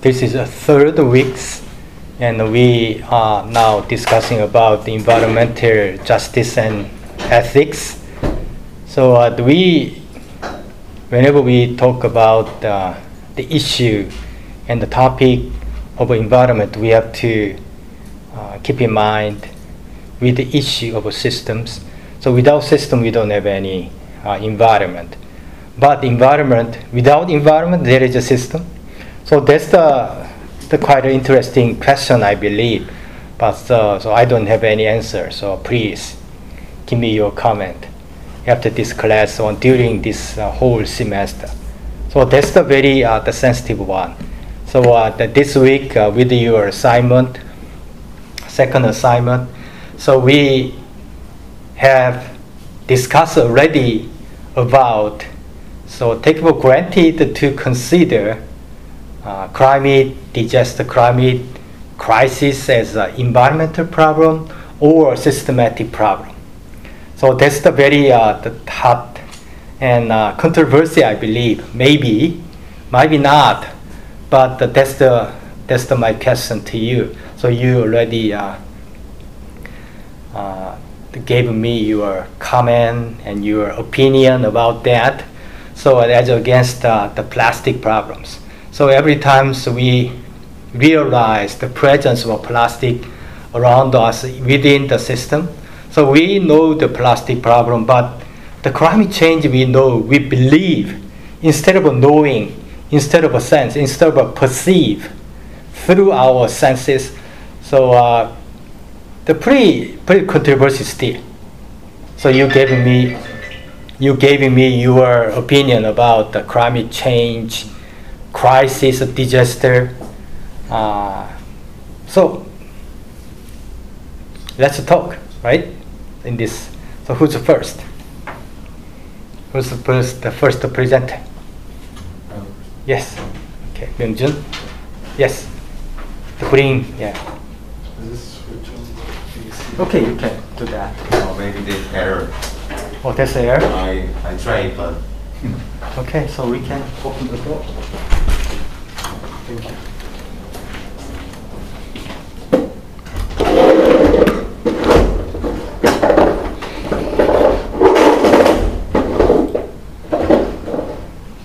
This is the third weeks and we are now discussing about the environmental justice and ethics. So uh, we whenever we talk about uh, the issue and the topic of environment, we have to uh, keep in mind with the issue of systems. So without system, we don't have any uh, environment. But environment, without environment, there is a system. So that's the, the quite an interesting question, I believe. But uh, so I don't have any answer. So please give me your comment after this class or during this uh, whole semester. So that's the very uh, the sensitive one. So uh, the, this week uh, with your assignment, second assignment, so we have discussed already about, so take for granted to consider uh, climate, disaster climate crisis as an environmental problem or a systematic problem. So that's the very uh, the hot and uh, controversy, I believe. Maybe, maybe not, but that's the that's the my question to you. So you already uh, uh, gave me your comment and your opinion about that. So that's against uh, the plastic problems. So every time so we realize the presence of plastic around us within the system, so we know the plastic problem, but the climate change we know, we believe, instead of knowing, instead of a sense, instead of perceive through our senses. So uh, the pretty pretty controversy still. So you gave me you gave me your opinion about the climate change, crisis, disaster. Uh, so let's talk, right? In this, so who's the first? Who's the first, the first presenter? Yes. Okay, Myungjun. Yes. The green. Yeah. Is this switch on? Okay, you can do that. Oh, maybe there's error. Oh, that's there. I, I tried, but Okay, so we can open the door. Thank you.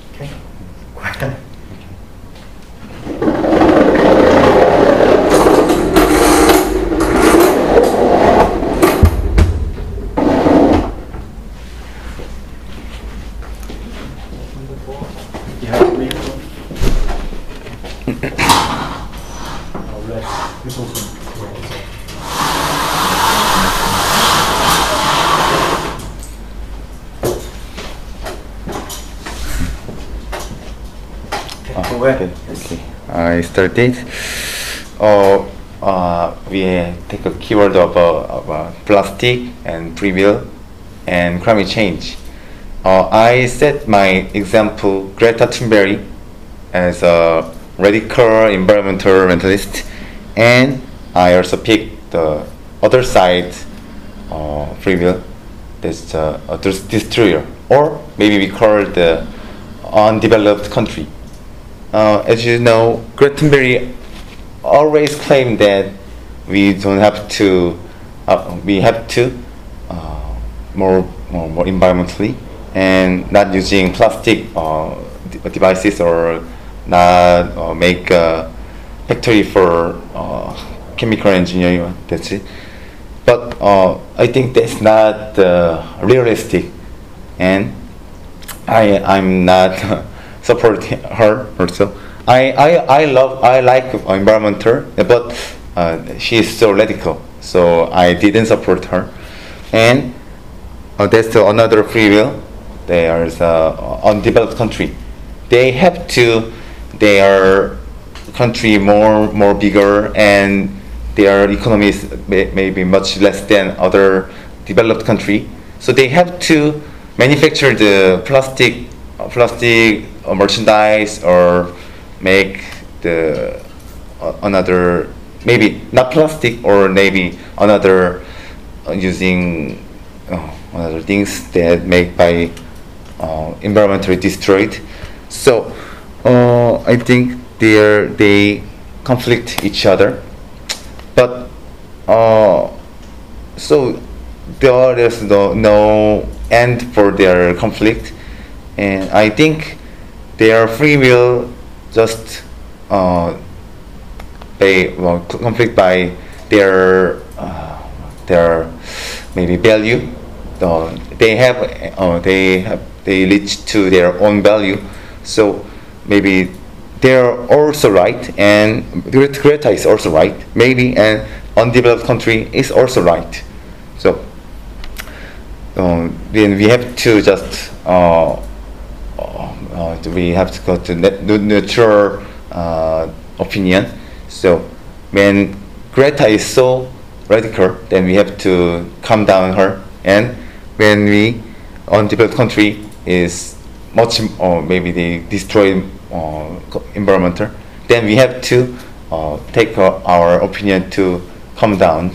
Okay. You have to read Oh, let's- This also. Okay, go ahead. Okay, Started. Oh, uh, we take a keyword of, uh, of uh, plastic and trivial and climate change. Uh, I set my example Greta Thunberg as a radical environmentalist, and I also picked the other side, uh, will, that's uh, a destroyer, or maybe we call it the undeveloped country. Uh, as you know, Thunberg always claimed that we don't have to, uh, we have to uh, more, more more environmentally and not using plastic uh, de- devices or not uh, make a factory for uh, chemical engineering. That's it. But uh, I think that's not uh, realistic, and I I'm not supporting her also. I, I, I love I like environmental, but uh, she is so radical, so I didn't support her. And uh, that's the another free will. There is a undeveloped country. They have to. Their country more more bigger and their economy is may, maybe much less than other developed country. So they have to manufacture the plastic uh, plastic merchandise or make the uh, another maybe not plastic or maybe another uh, using uh, other things that make by uh, environmentally destroyed. So uh, I think they they conflict each other, but uh, so there is no, no end for their conflict, and I think their free will just uh, they well, conflict by their uh, their maybe value. Uh, they have uh, they have they reach to their own value, so maybe they're also right, and Gre- Greta is also right. Maybe an undeveloped country is also right. So um, then we have to just uh, uh, we have to go to neutral uh, opinion. So when Greta is so radical, then we have to calm down her. And when we undeveloped country is much or maybe they destroy uh, environmental, then we have to uh, take uh, our opinion to calm down.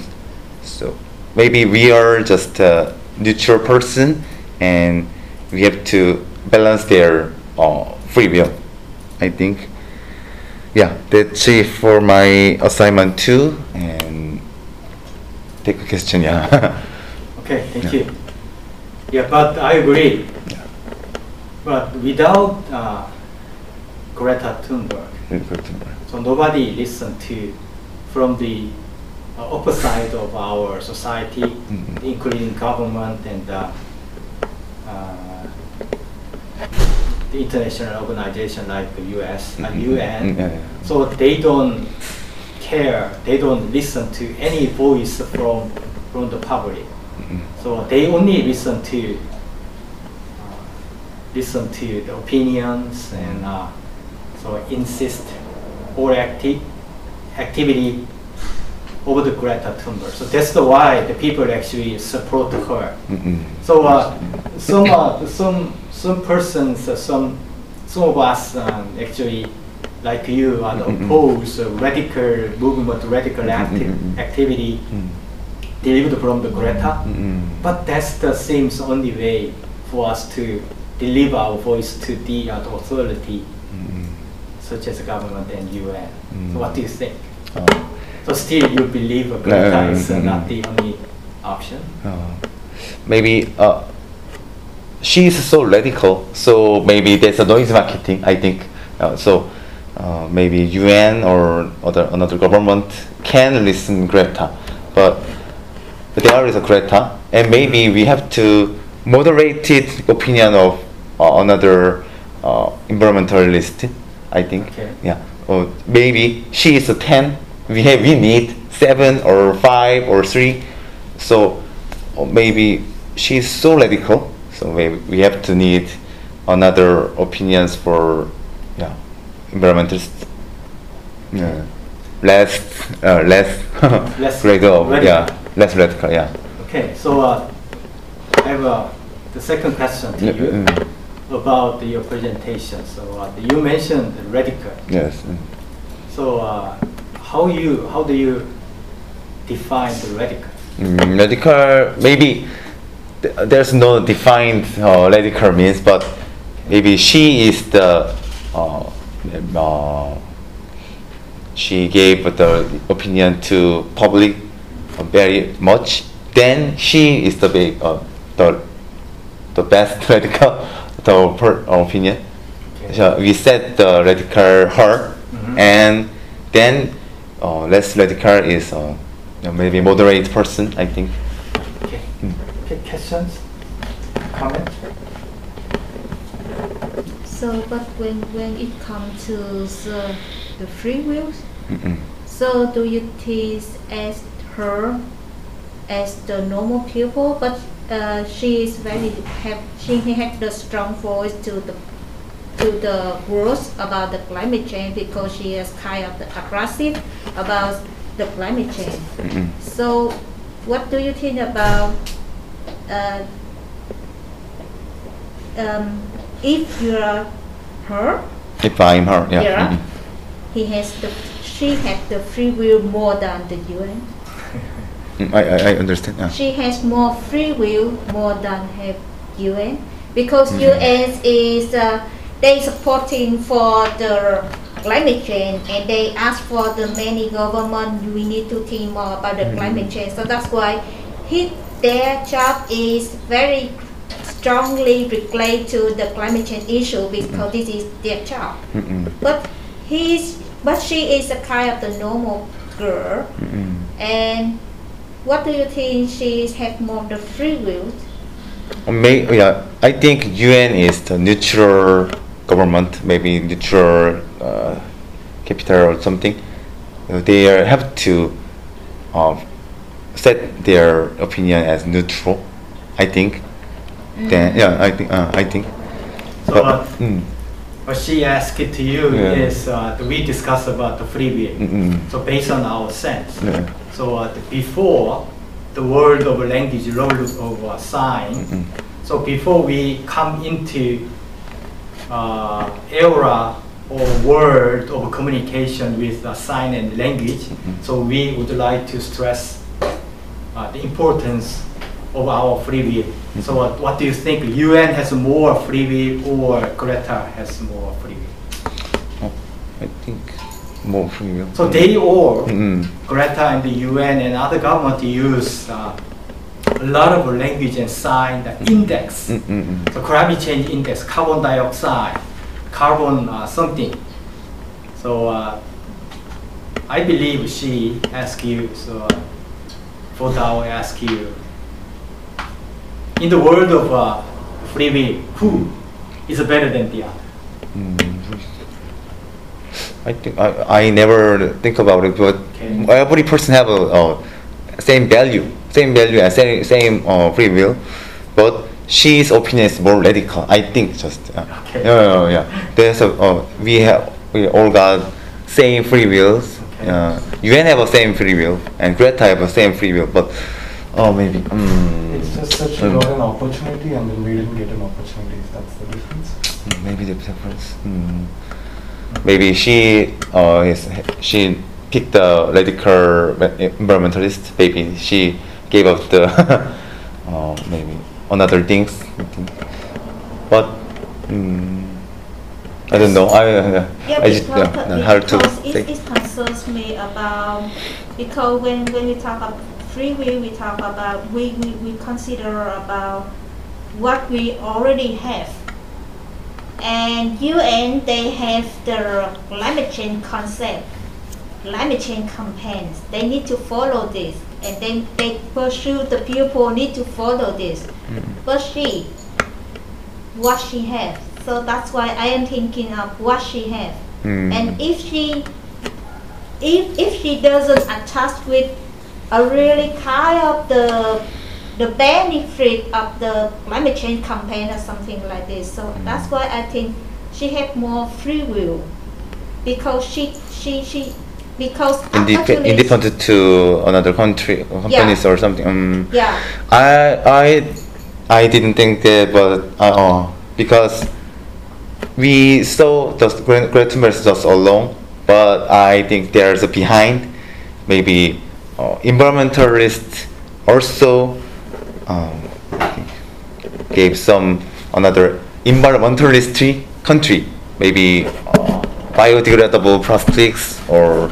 So maybe we are just a neutral person, and we have to balance their uh, free will. I think. Yeah, that's it for my assignment too, and take a question. Yeah. Okay, thank Yeah. you. Yeah, but I agree. But without uh, Greta Thunberg, so nobody listened to from the uh, opposite of our society, Mhm. including government and uh, uh, the international organization like the US and Mhm. UN. Mm, yeah, yeah. So they don't care. They don't listen to any voice from from the public. Mhm. So they only listen to uh, listen to the opinions and uh, so insist all acti- activity over the Greta Thunberg. So that's the why the people actually support her. Mm-mm. So uh, some uh, some some persons, uh, some some of us um, actually like you are Mm-mm. oppose uh, radical movement, radical acti- activity delivered from the Greta. But that's the seems the only way for us to deliver our voice to the authority, such as government and UN. So what do you think? 어, So still you believe Greta is uh, not the only option? 어, maybe uh, she is so radical, so maybe there's a noise marketing. I think uh, so. Uh, maybe UN or other another government can listen Greta, but there is a Greta, and maybe we have to moderate moderated opinion of uh, another uh, environmentalist. I think. Okay. Yeah. Or maybe she is a ten. We have we need seven or five or three. So maybe she is so radical. So maybe we have to need another opinions for yeah environmentalists. Yeah. Less uh, less Less radical. radical. Yeah. Less radical. Yeah. Okay, so uh, I have uh, the second question to you Mm, about your presentation. So uh, you mentioned radical. Yes. mm. So uh, how you how do you define the radical? Mm, radical maybe there's no defined uh, radical means but maybe she is the uh, uh, she gave the opinion to public uh, very much then she is the big uh, the the best radical the per, opinion Okay. so we said the radical her Mhm. and then uh, less radical is uh, maybe moderate person I think. Questions? Comments? So, but when when it comes to the, the free will, so do you think as her as the normal people, but uh, she is very have she had the strong voice to the to the growth about the climate change because she is kind of aggressive about the climate change. Mm-mm. So, what do you think about uh, um, if you are her, if I'm her yeah, Yeah. Mm-mm. he has the she has the free will more than the UN. Mm, I, I, I understand yeah. She has more free will more than have UN because Mhm. UN is uh, they supporting for the climate change and they ask for the many government we need to think more about the Mhm. climate change. So that's why he, their job is very strongly related to the climate change issue because this is their job. Mm-mm. But he's but she is a kind of the normal girl Mm-mm. and what do you think she has more the free will? Uh, May, yeah, I think UN is the neutral government, maybe neutral uh, capital or something. They have to uh, set their opinion as neutral. I think. Then yeah, I think. Uh, I think. So But, uh, mm, what she asked to you Yeah. is uh, we discuss about the free will. mm-mm. So based on our sense. Yeah. So uh, the- before the world of language, role of uh, sign. Mm-mm. So before we come into uh, era or world of communication with uh, sign and language, Mhm. so we would like to stress uh, the importance of our free will. So what, what do you think? UN has more free will or Greta has more free will? Oh, I think more free will. So they all Mm-mm. Greta and the UN and other government use uh, a lot of language and sign the index. Mm-mm. So climate change index, carbon dioxide, carbon uh, something. So uh, I believe she asked you, so for Dao ask you, in the world of uh, free will, who is better than the other? Mm, I think I, I never think about it, but Okay. every person have a, uh same value, same value and same same uh, free will, but she's opinion is more radical. I think just uh, Okay. yeah, yeah, yeah. There's a uh, we have we all got same free wills. Uh, UN have the same free will and Greta have the same free will, but oh maybe. Mm, It's just that she mm, got an opportunity and then we didn't get an opportunity. That's the difference. mm, maybe the difference. Mm. Maybe she uh is she picked the radical environmentalist. Maybe she gave up the uh, maybe another things. But mm, I don't know. I uh, Yeah, I just because, yeah, know how to say. it, it concerns me about because when, when we talk about free will, we talk about we, we, we consider about what we already have. And UN they have the climate change concept, climate change campaigns. They need to follow this, and then they pursue the people need to follow this. But she, what she have. So that's why I am thinking of what she have. Mm. And if she, if if she doesn't attach with a really kind of the the benefit of the climate change campaign or something like this. So that's why I think she have more free will because she she she because Indep- independent to another country companies or something. Um, yeah I I I didn't think that, but uh, uh, because we saw the Greta Thunberg just alone, but I think there's a behind, maybe uh, environmentalists also um, gave some another environmentalist country, maybe uh, biodegradable plastics or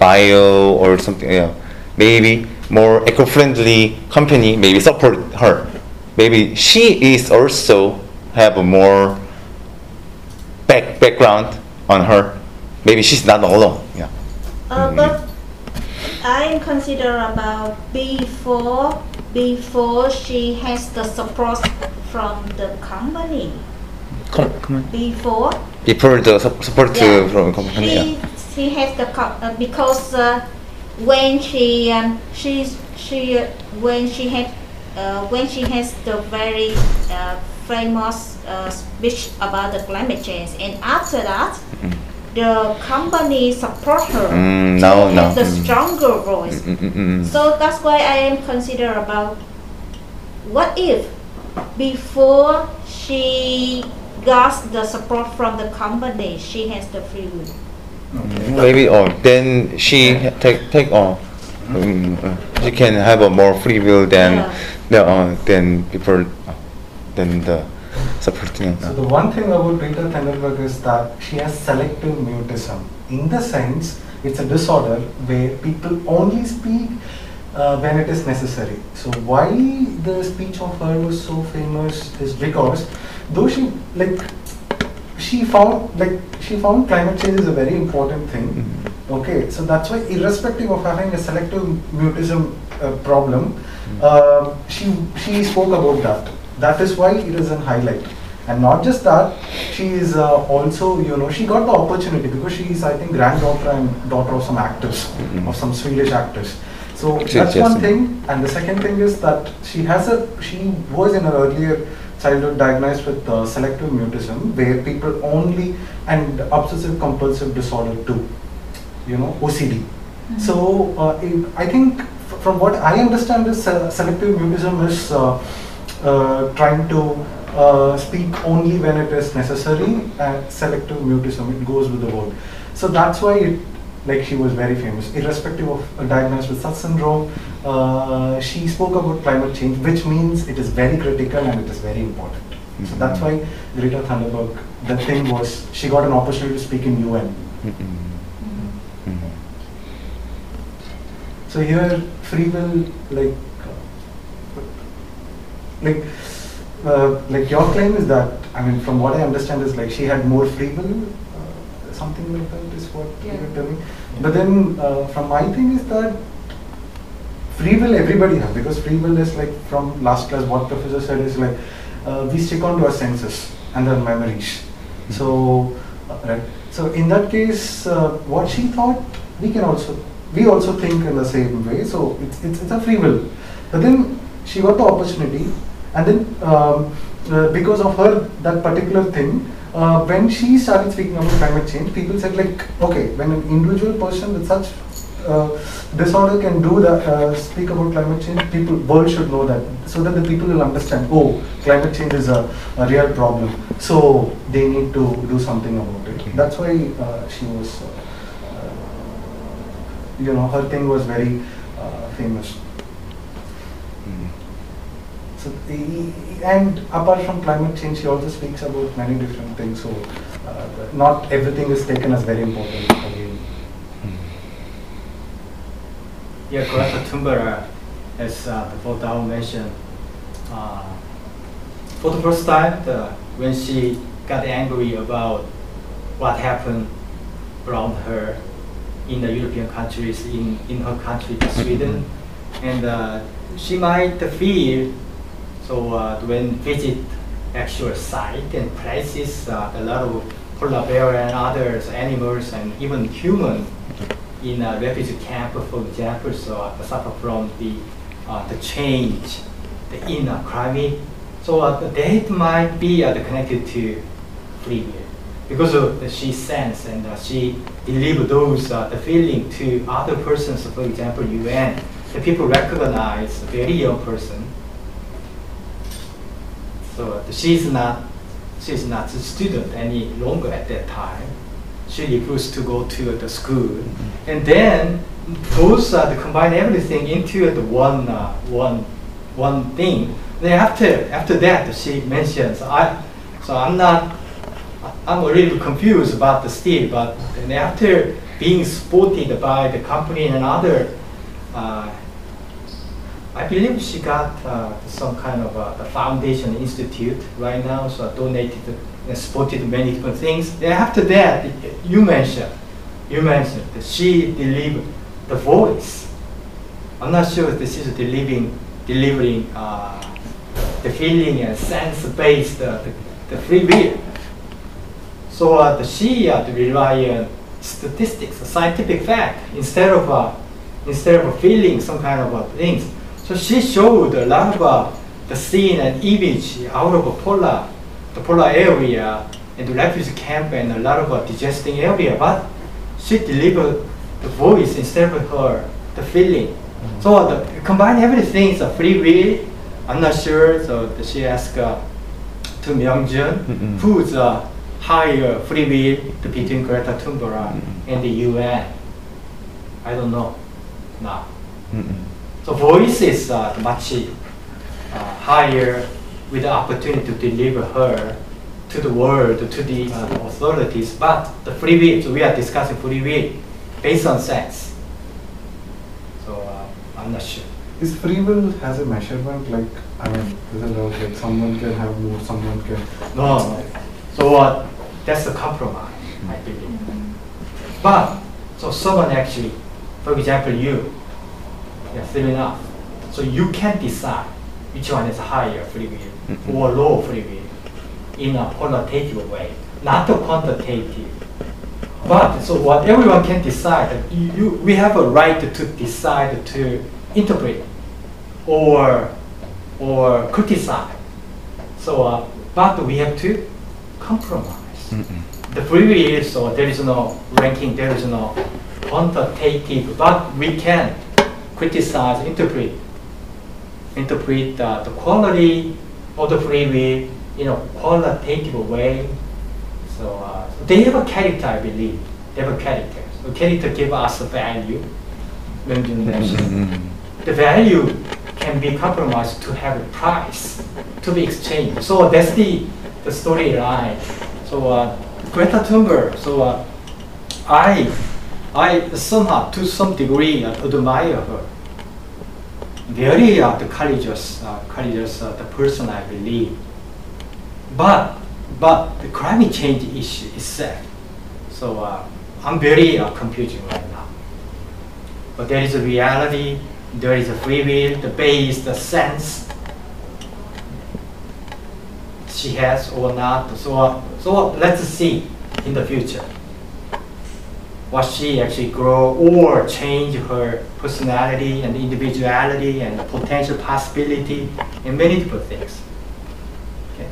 bio or something. Yeah, maybe more eco-friendly company maybe support her. Maybe she is also have a more back background on her. Maybe she's not alone. Yeah. Uh, Mhm. but I consider about before before she has the support from the company. Come, come on. Before Before the sup- support to from company. she Yeah. she has the co- uh, because uh, when she um, she's she uh, when she had uh, when she has the very uh, famous uh, speech about the climate change and after that the company support her Mm, to no, have the Mm. stronger voice Mm, mm, mm, mm. so that's why I am consider about what if before she got the support from the company, she has the free will. Maybe oh then she take take on. Um, uh, she can have a more free will than Yeah. the uh, than people than the. So the one thing about Greta Thunberg is that she has selective mutism. In the sense, it's a disorder where people only speak uh, when it is necessary. So why the speech of her was so famous is because though she like she found like she found climate change is a very important thing. Mhm. Okay, so that's why irrespective of having a selective mutism uh, problem, uh, she she spoke about that. That is why it is in highlight. And not just that, she is uh, also, you know, she got the opportunity because she is, I think, granddaughter and daughter of some actors, Mhm. of some Swedish actors. So Yes, that's yes. one thing. And the second thing is that she has a, she was in her earlier childhood diagnosed with uh, selective mutism, where people only, and obsessive compulsive disorder too, you know, OCD. So uh, in- I think f- from what I understand is uh, selective mutism is uh, trying to uh, speak only when it is necessary and selective mutism, it goes with the word. So that's why it, like she was very famous, irrespective of uh, diagnosed with such syndrome, uh, she spoke about climate change, which means it is very critical and it is very important. So that's why Greta Thunberg, the thing was, she got an opportunity to speak in UN. mm, mm, mm. So here, free will, like, uh, like, uh, like your claim is that, I mean, from what I understand is like she had more free will, uh, something like that is what Yeah. you're telling. But then, uh, from my thing is that free will everybody has because free will is like from last class what professor said is like uh, we stick on to our senses and our memories. So, uh, right. So in that case, uh, what she thought, we can also we also think in the same way. So it's it's, it's a free will. But then she got the opportunity, and then um, uh, because of her that particular thing. Uh, when she started speaking about climate change, people said like, okay, when an individual person with such uh, disorder can do that, uh, speak about climate change, people, world should know that, so that the people will understand, oh, climate change is a, a real problem, so they need to do something about it. That's why uh, she was, uh, uh, you know, her thing was very uh, famous. So, the- and apart from climate change, she also speaks about many different things. So, uh, not everything is taken as very important again. Yeah, Greta Thunberg, as uh, the Vodao mentioned, uh, for the first time, the, when she got angry about what happened around her in the European countries, in, in her country, Sweden, and uh, she might feel so uh, when visit actual site and places, uh, a lot of polar bear and others, animals and even human in a refugee camp, for example, so uh, suffer from the uh, the change, the inner climate. So uh, that might be uh, connected to free because she sense and uh, she deliver those uh, the feeling to other persons. For example, UN, the people recognize very young person. So she's not she's not a student any longer at that time. She refused to go to the school, and then those uh, combine everything into the one uh, one one thing. Then after after that, she mentions I. So I'm not. I'm a little confused about the still, but then after being supported by the company and other, uh, I believe she got uh, some kind of a, the foundation institute right now, so donated and supported many different things. And after that, you mentioned, you mentioned that she delivered the voice. I'm not sure if this is delivering, delivering uh, the feeling and sense-based uh, the, the free will. So uh, the she uh, rely on statistics, scientific fact, instead of uh, instead of feeling some kind of uh, things. So she showed a lot of the scene and image out of a polar, the polar area and the refugee camp and a lot of uh, digesting area, but she delivered the voice instead of her, the feeling. So uh, the, combine everything is a free will. I'm not sure, so the- she asked uh, to Myungjun, Mm-mm. who's uh, higher free will between Greta Thunberg Mm-mm. and the UN. I don't know now. So voice is uh, much uh, higher with the opportunity to deliver her to the world, to the uh, authorities. But the free will, so we are discussing free will based on sex. So uh, I'm not sure. Is free will has a measurement like I mean, is it not like someone can have more, someone can. No, no. So uh, that's a compromise, I believe. But so someone actually, for example, you, enough, so you can decide which one is higher free will Mhm. or low free will in a qualitative way, not a quantitative. But so what everyone can decide, you, you, we have a right to decide to interpret or or criticize. So, uh, but we have to compromise. Mm-mm. The free will is so there is no ranking, there is no quantitative, but we can criticize, interpret, interpret uh, the quality of the free will in a qualitative way. So uh, they have a character, I believe. They have a character. So character give us a value. When you mentioned the value can be compromised to have a price to be exchanged. So that's the, the storyline. So uh, Greta Thunberg, so uh, I, I somehow to some degree uh, admire her. Very uh, the courageous, uh, courageous uh, the person I believe. But but the climate change issue itself. So uh, I'm very uh, confusing right now. But there is a reality, there is a free will, the base, the sense she has or not. So, uh, so let's see in the future what she actually grow or change her personality and individuality and potential possibility and many different things. Okay,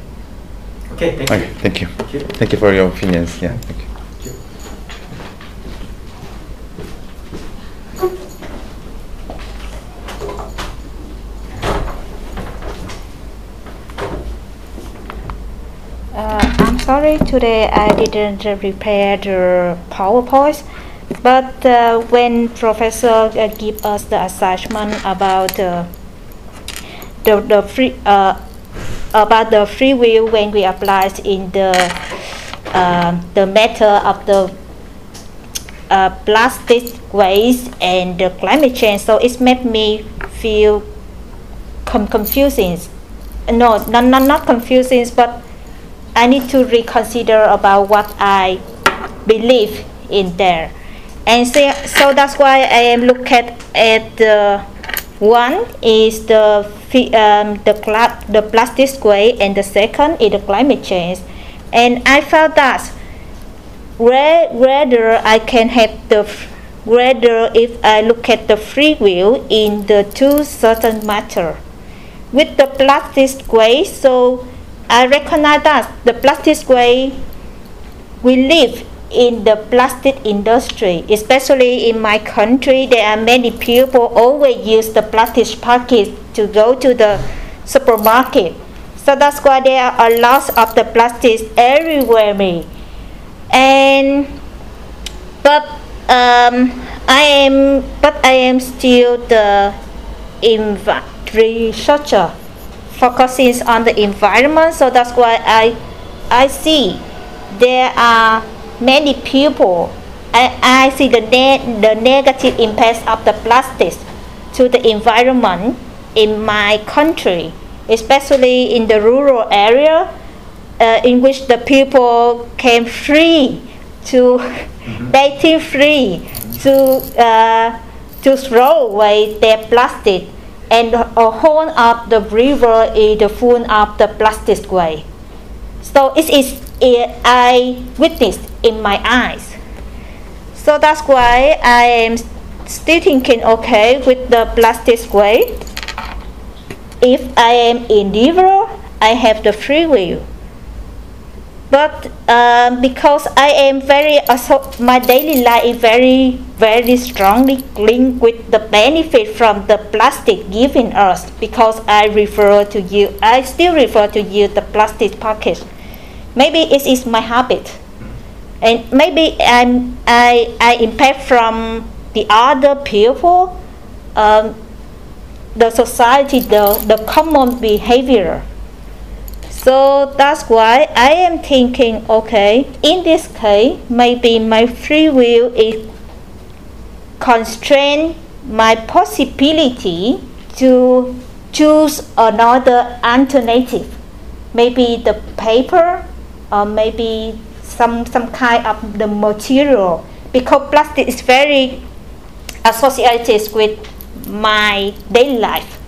okay thank Okay, you. thank you. Thank you. Thank you for your opinions. Yeah, thank you. Thank you. Uh, I'm sorry today I didn't prepare the PowerPoint, but uh, when professor uh, give us the assignment about uh, the the free uh, about the free will when we apply in the uh, the matter of the uh, plastic waste and the climate change, so it made me feel com- confusing. No, not, not not confusing, but I need to reconsider about what I believe in there. And so, so that's why I am look at, at the one is the um, the the plastic way and the second is the climate change. And I felt that rather I can have the rather if I look at the free will in the two certain matter with the plastic way, So I recognize that the plastic way we live in the plastic industry, especially in my country. There are many people always use the plastic package to go to the supermarket. So that's why there are a lot of the plastics everywhere. Me. And but um, I am but I am still the envi- researcher focusing on the environment. So that's why I I see there are many people. I, I see the ne- the negative impacts of the plastics to the environment in my country, especially in the rural area, uh, in which the people came free to dating free to uh, to throw away their plastic and a horn of the river is full of the plastic way so it is it, i witnessed in my eyes. So that's why i am still thinking okay with the plastic way if i am individual i have the free will but um, because I am very my daily life is very very strongly linked with the benefit from the plastic given us because I refer to you I still refer to you the plastic package. Maybe it is my habit. And maybe I'm I I impact from the other people um, the society the the common behavior so that's why I am thinking, okay, in this case, maybe my free will is constrain my possibility to choose another alternative. Maybe the paper or maybe some some kind of the material because plastic is very associated with my daily life.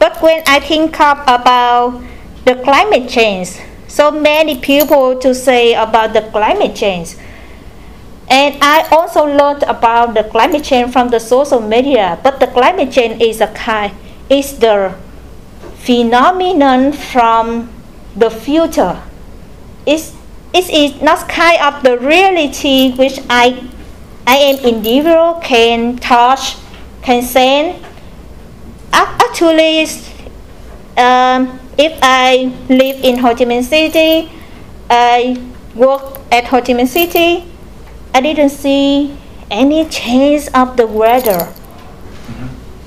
But when I think of about the climate change. So many people to say about the climate change. And I also learned about the climate change from the social media. But the climate change is a kind is the phenomenon from the future. It's, it is not kind of the reality which I I am individual can touch, can sense. Actually, um, if I live in Ho Chi Minh City, I work at Ho Chi Minh City, I didn't see any change of the weather.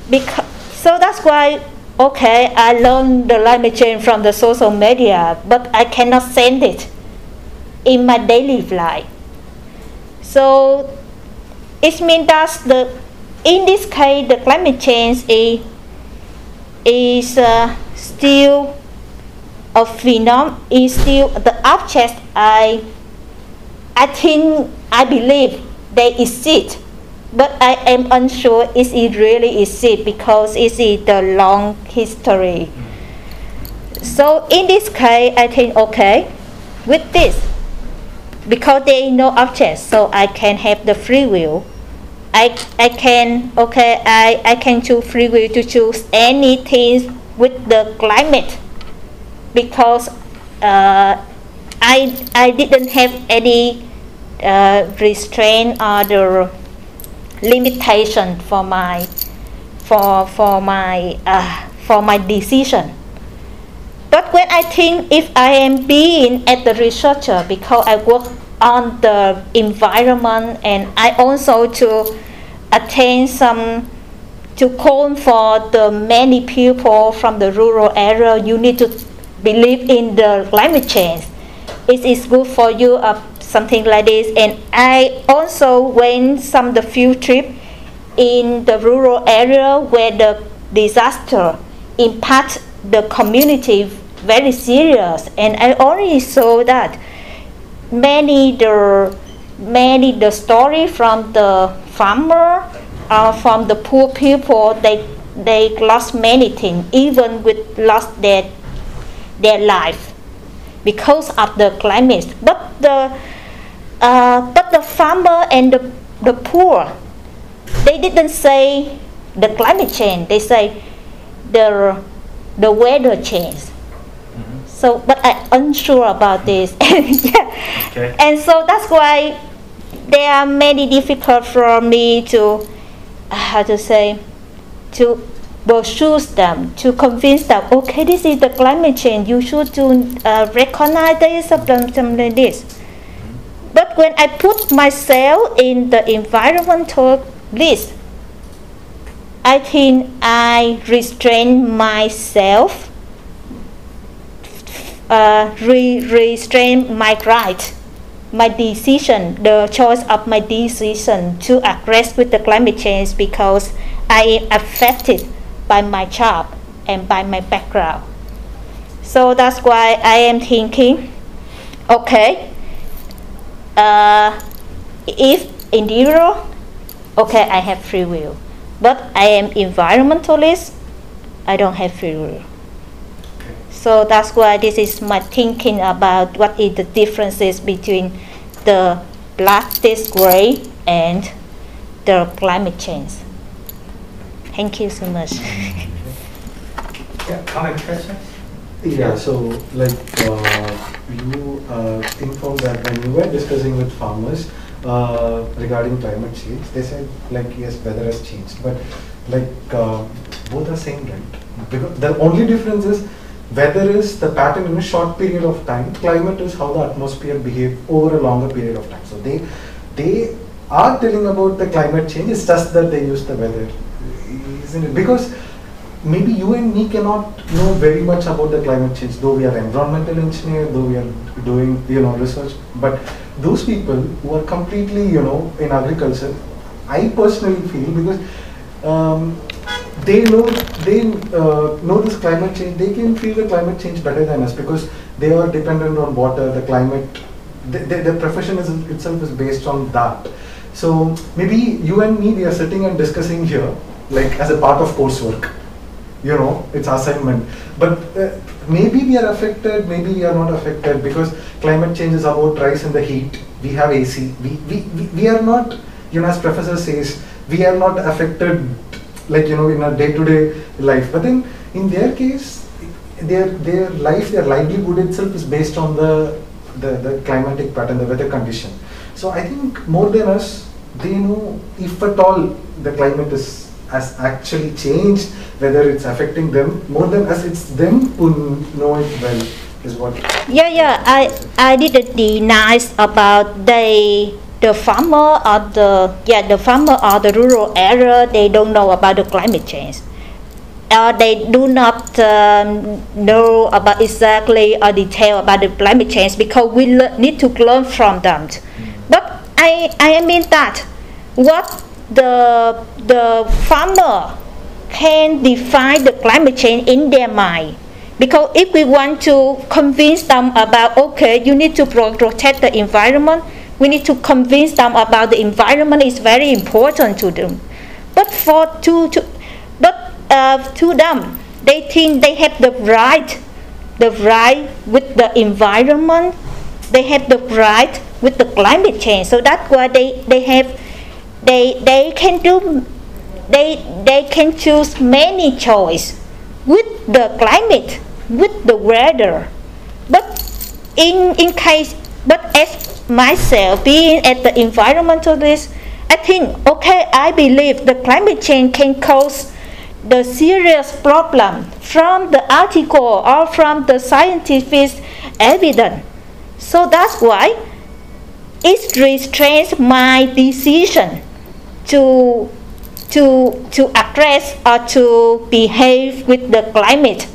Because, so that's why, okay, I learned the climate change from the social media, but I cannot send it in my daily life. So it means that the, in this case, the climate change is, is uh, still a phenom is still the object I I think I believe they exist but I am unsure is it really exist because it is the long history? So in this case I think okay with this because there is no object so I can have the free will. I, I can okay I, I can choose free will to choose anything with the climate because uh, I, I didn't have any uh, restraint or the limitation for my for for my uh, for my decision. But when I think if I am being at the researcher because I work on the environment and I also to attain some to call for the many people from the rural area you need to believe in the climate change. It is good for you uh, something like this. And I also went some the field trip in the rural area where the disaster impact the community very serious. And I already saw that many the many the story from the farmer uh, from the poor people they they lost many things even with lost their their life because of the climate but the uh, but the farmer and the, the poor they didn't say the climate change they say the the weather change so but i unsure about this yeah. Okay. and so that's why there are many difficult for me to how to say to pursue them to convince them okay this is the climate change you should to uh, recognize this something something like this. But when i put myself in the environmental list i think i restrain myself uh, re- restrain my right, my decision, the choice of my decision to aggress with the climate change because I am affected by my job and by my background. So that's why I am thinking, okay, uh, if individual, okay, I have free will, but I am environmentalist, I don't have free will. So that's why this is my thinking about what is the differences between the black, plastic gray and the climate change. Thank you so much. Yeah, comment questions? Yeah, so like uh, you uh, informed that when you were discussing with farmers uh, regarding climate change, they said like yes, weather has changed, but like uh, both are same, right? Because the only difference is weather is the pattern in a short period of time. Climate is how the atmosphere behave over a longer period of time. So they they are telling about the climate change. It's just that they use the weather, isn't it? Because maybe you and me cannot know very much about the climate change, though we are environmental engineer, though we are doing you know research. But those people who are completely you know in agriculture, I personally feel because um, they know they uh, know this climate change. They can feel the climate change better than us because they are dependent on water, the climate. The, the, the profession is, itself is based on that. So maybe you and me we are sitting and discussing here like as a part of coursework you know it's assignment but uh, maybe we are affected maybe we are not affected because climate change is about rise in the heat we have ac we, we, we, we are not you know as professor says we are not affected like you know in a day-to-day life but then in their case their their life their livelihood itself is based on the the, the climatic pattern the weather condition so i think more than us they know if at all the climate is has actually changed, whether it's affecting them more than us, it's them who know it well, is what. Yeah, yeah. I I didn't deny about they the farmer or the yeah the farmer or the rural area they don't know about the climate change. Or they do not um, know about exactly or detail about the climate change because we need to learn from them. But I I mean that what the the farmer can define the climate change in their mind because if we want to convince them about okay you need to pro- protect the environment we need to convince them about the environment is very important to them. But for to, to but uh, to them they think they have the right the right with the environment they have the right with the climate change. So that's why they, they have they they can do they they can choose many choice with the climate with the weather. But in in case but as myself being at the environmentalist i think okay i believe the climate change can cause the serious problem from the article or from the scientific evidence. So that's why it restrains my decision to to to address or to behave with the climate,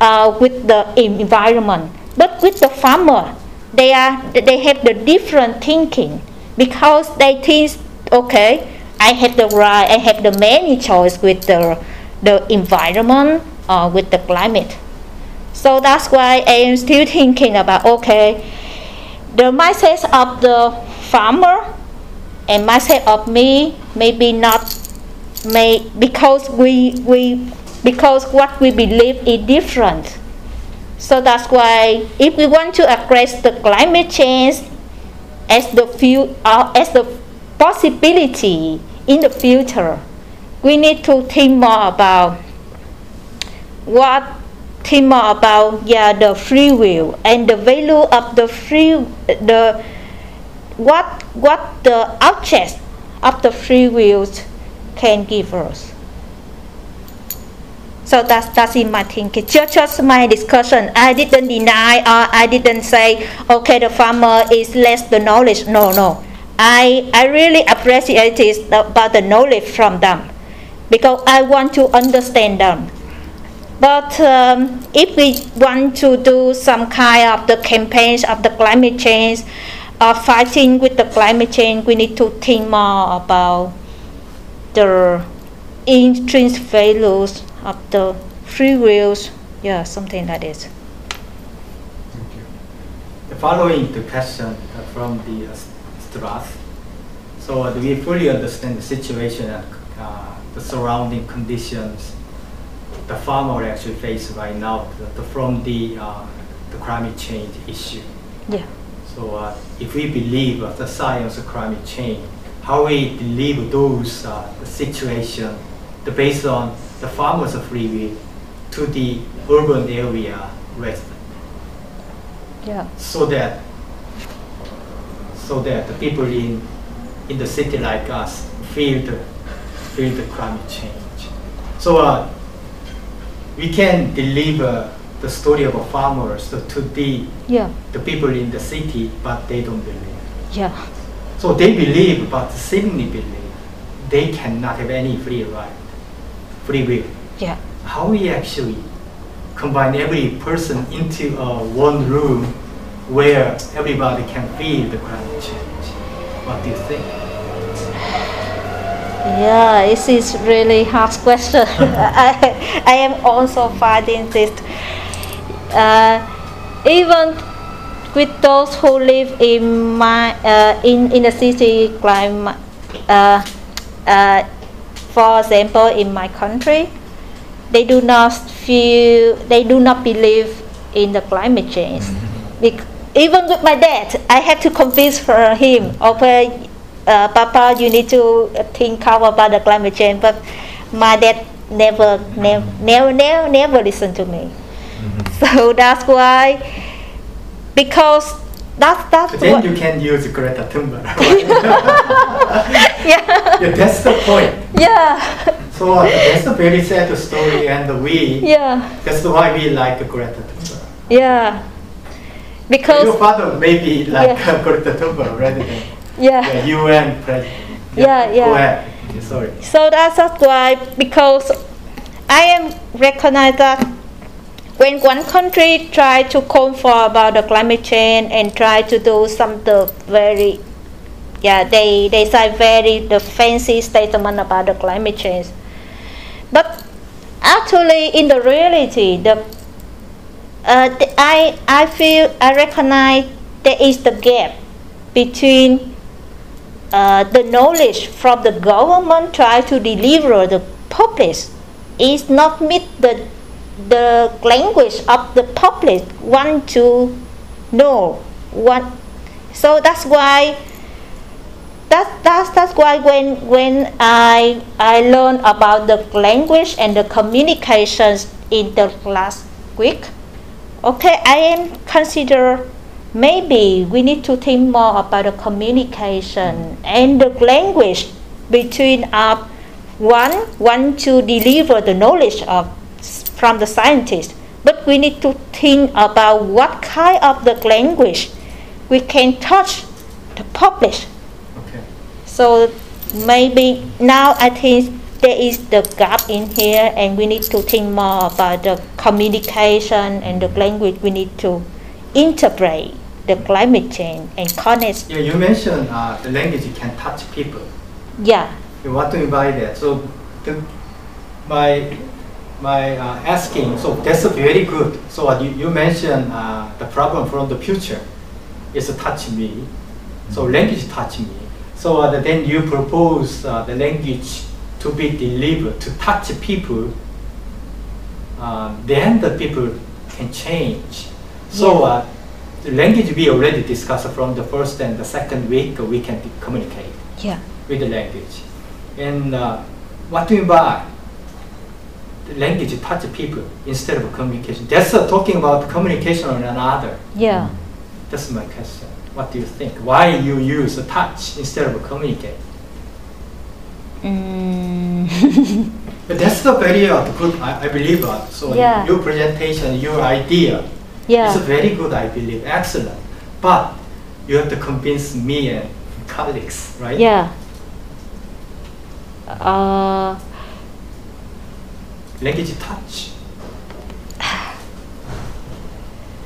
uh, with the environment. But with the farmer, they are they have the different thinking because they think, okay, I have the right, I have the many choice with the the environment or with the climate. So that's why I am still thinking about okay, the mindset of the farmer and mindset of me maybe not may because we we because what we believe is different. So that's why if we want to address the climate change as the few, uh, as the possibility in the future, we need to think more about what think more about yeah the free will and the value of the free the what what the objects of the free will can give us. So that's that's in my thinking. Just, just my discussion. I didn't deny or I didn't say okay the farmer is less the knowledge. No, no. I I really appreciate it about the knowledge from them because I want to understand them. But um, if we want to do some kind of the campaigns of the climate change, or fighting with the climate change, we need to think more about the intrinsic values of the free wills, yeah, something like this. Thank you. The following the question from the uh, Strath. So uh, do we fully understand the situation and uh, the surrounding conditions the farmer actually face right now the, the, from the, uh, the climate change issue? Yeah. So uh, if we believe uh, the science of climate change, how we believe those uh, the situation the based on the farmers' are free will to the urban area resident, Yeah. so that so that the people in in the city like us feel the feel the climate change. So uh, we can deliver the story of a farmers to, to the Yeah. the people in the city, but they don't believe. Yeah. So they believe, but seemingly believe. They cannot have any free right, free will. Yeah. How we actually combine every person into uh, one room where everybody can feel the climate change? What do you think? Yeah, this is really hard question. I, I am also finding this. Uh, even with those who live in my uh, in in the city climate, uh, uh, for example, in my country, they do not feel they do not believe in the climate change. Bec- even with my dad, I had to convince her him. Okay, uh, Papa, you need to think about the climate change. But my dad never, never, never, never, never listened to me. So that's why, because that's that's then what, you can use Greta Thunberg. yeah, yeah, that's the point. yeah, So uh, that's a very sad story, and we yeah, that's why we like Greta Thunberg. yeah. Because your father may be like Yeah. Greta Thunberg rather than yeah. the UN president. Yeah, yeah. Go ahead. Sorry. So that's, that's why, because I am recognize that when one country try to come for about the climate change and try to do some the very, yeah, they they say very the fancy statement about the climate change, but actually in the reality the uh, I I feel I recognize there is the gap between uh, the knowledge from the government try to deliver the purpose is not meet the the language of the public want to know what so that's why that, that's, that's why when, when I, I learned about the language and the communications in the last week, okay, I am consider maybe we need to think more about the communication and the language between our one want to deliver the knowledge of from the scientists, but we need to think about what kind of the language we can touch the public. Okay. So maybe now I think there is the gap in here, and we need to think more about the communication and the language. We need to integrate the climate change and connect. Yeah, you mentioned uh, the language can touch people. Yeah, You want to invite that. So the, my my uh, asking. So that's very good. So uh, you, you mentioned uh, the problem from the future is touch me. So language touch me. So uh, then you propose uh, the language to be delivered to touch people. Uh, then the people can change. So Yeah. uh, the language we already discussed from the first and the second week we can communicate yeah, with the language. And uh, what do you mean by language touch people instead of communication? That's uh, talking about communication on another. yeah. That's my question. What do you think? Why you use a touch instead of communicate? Mm. But that's the very uh, good, I, I believe. Uh, so Yeah. your presentation, your idea yeah. is very good, I believe, excellent. But you have to convince me and colleagues, right? Yeah. Uh, Language touch.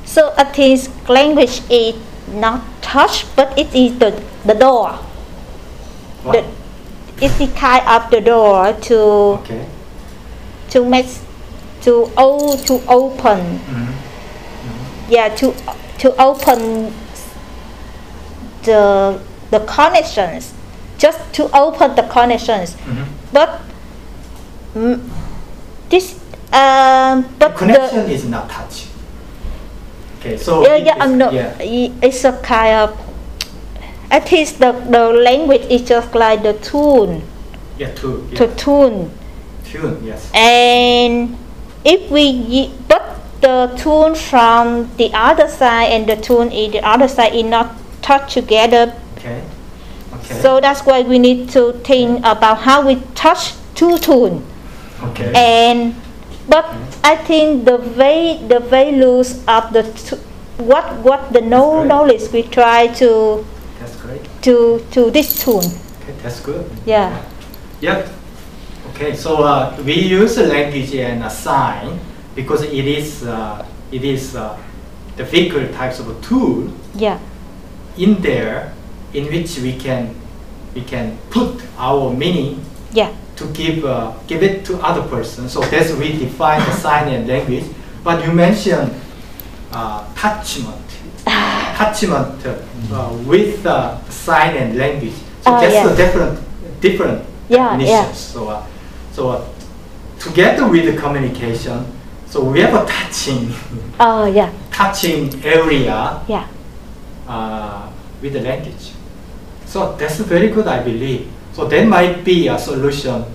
so I think language is not touch, but it is the, the door. What? The, it's the kind of the door to Okay. to make to o to open. Mhm. Yeah, to to open the the connections, just to open the connections. Mhm. But this um, but Connection the is not touch. Okay, so yeah yeah is- um, no, yeah. it's a kind of. At least the the language is just like the tune Yeah, two. Yeah. to tune, Tune, yes. and if we but the tune from the other side and the tune in the other side is not touch together Okay. Okay. So that's why we need to think about how we touch two tune. Okay. And but I think the way the values of the t- what what the no knowledge we try to to to this tune. Okay, that's good. Yeah. Yep. Okay, so uh, we use language and a sign because it is uh, it is uh, the vehicle types of a tool Yeah. in there in which we can we can put our meaning Yeah. To give uh, give it to other person. So that's we define the sign and language. But you mentioned uh, attachment, attachment uh, with uh, sign and language. So Ah, that's yeah. a different different Yeah, yeah. So uh, so uh, together with the communication, so we have a touching Oh yeah. touching area Yeah. uh, with the language. So that's very good, I believe. So that might be a solution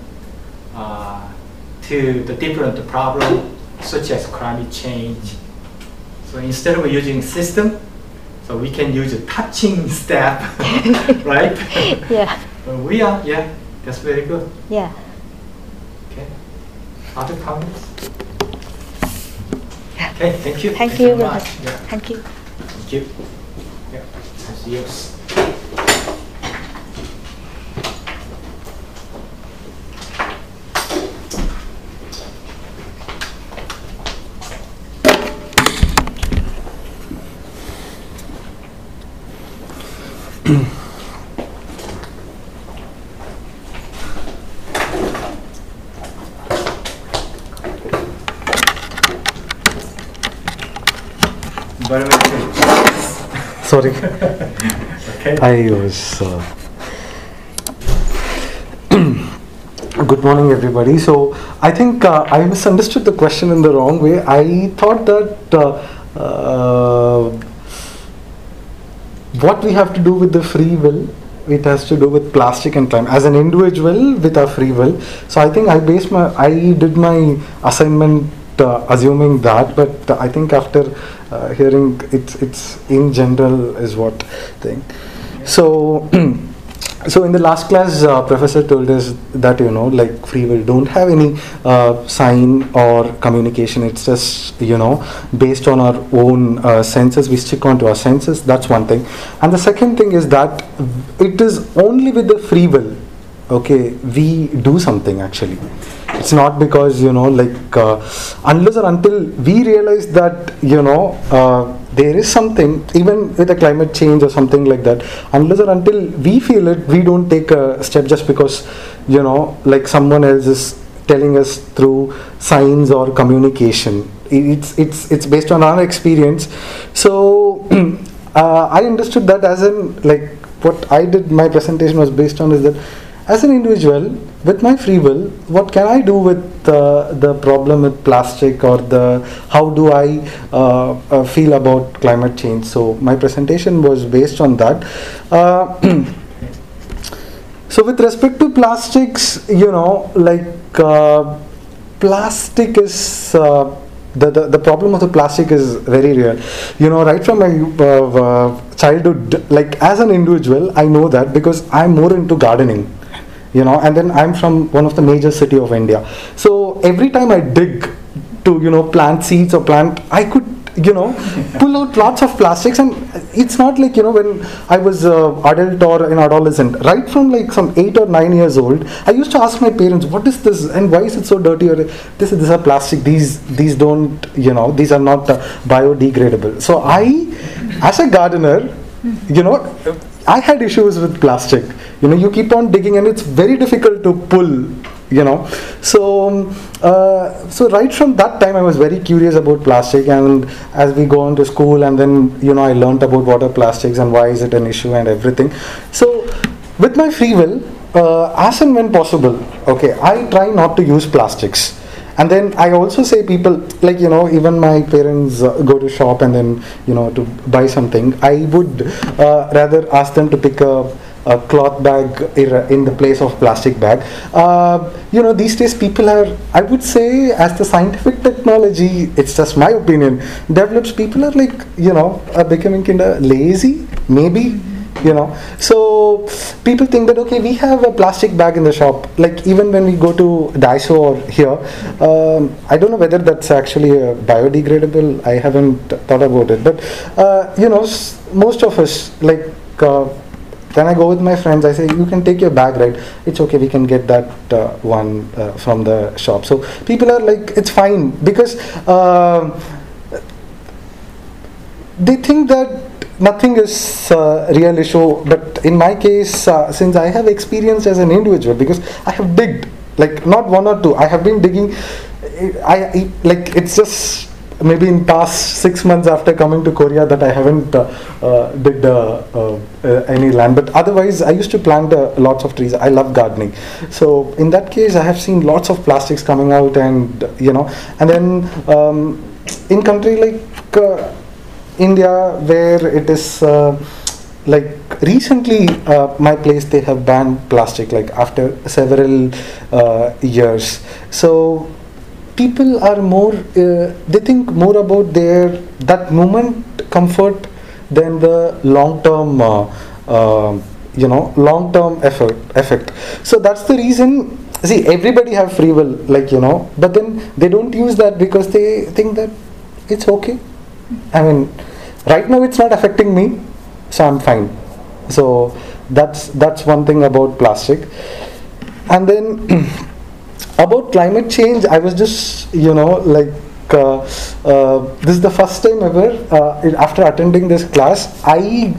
uh, to the different problem, such as climate change. So instead of using system, so we can use a touching step, right? Yeah. We are, yeah, that's very good. Yeah. Okay. Other comments? Okay, thank you. Thank so you. much. Yeah. Thank you. Thank you. Yeah, that's yours. Sorry, Okay. I was. Uh, good morning, everybody. So I think uh, I misunderstood the question in the wrong way. I thought that uh, uh, what we have to do with the free will. It has to do with plastic and climate as an individual with our free will. So I think I based my, I did my assignment uh, assuming that, but I think after uh, hearing it's it's in general is what thing. So so in the last class, uh, professor told us that you know, like free will don't have any uh, sign or communication. It's just you know based on our own uh, senses. We stick on to our senses. That's one thing. And the second thing is that it is only with the free will. Okay, we do something actually. It's not because you know, like uh, unless or until we realize that you know uh, there is something, even with a climate change or something like that, unless or until we feel it, we don't take a step just because, you know, like someone else is telling us through signs or communication. It's, it's, it's based on our experience. So uh, I understood that as in, like, what I did, my presentation was based on is that as an individual, with my free will, what can I do with uh, the problem with plastic or the how do I uh, uh, feel about climate change? So my presentation was based on that. Uh, so with respect to plastics, you know, like uh, plastic is. Uh, the, the, the problem of the plastic is very real you know right from my childhood like as an individual i know that because i'm more into gardening you know and then i'm from one of the major city of india. So every time i dig to you know plant seeds or plant i could you know pull out lots of plastics. And it's not like you know when i was uh, adult or an adolescent right from like some 8 or 9 years old i used to ask my parents what is this? And why is it so dirty? Or this is this are plastic. These these don't you know these are not uh, biodegradable. So i as a gardener you know I had issues with plastic. You know, you keep on digging and it's very difficult to pull. You know, so uh, so right from that time I was very curious about plastic, and as we go on to school, and then you know I learned about water plastics and why is it an issue and everything. So with my free will, uh, as and when possible, okay, I try not to use plastics and then i also say people like you know even my parents uh, go to shop and then you know to buy something i would uh, rather ask them to pick a a cloth bag in the place of plastic bag. Uh, you know, these days people are, I would say, as the scientific technology, it's just my opinion, develops, people are like, you know, becoming kind of lazy, maybe you know. So people think that okay we have a plastic bag in the shop. Like even when we go to daiso or here um, i don't know whether that's actually biodegradable. I haven't thought about it. But uh, you know most of us like uh, when I go with my friends, I say, you can take your bag, right? It's okay, we can get that uh, one uh, from the shop. So people are like, it's fine. Because uh, they think that nothing is uh, real issue but in my case uh, since i have experience as an individual because i have digged like not one or two i have been digging i, I like it's just maybe in past six months after coming to korea that i haven't uh, uh uh, uh, any land. But otherwise i used to plant lots of trees. I love gardening. So in that case i have seen lots of plastics coming out and you know and then um, in country like India, where it is uh, like recently, uh, my place they have banned plastic, like after several uh, years. So people are more, uh, they think more about their that moment comfort than the long term. Uh, uh, you know long term effort effect so that's the reason see everybody have free will like you know but then they don't use that because they think that it's okay i mean right now it's not affecting me so i'm fine. So that's that's one thing about plastic. And then about climate change i was just you know like uh, uh, this is the first time ever uh, after attending this class i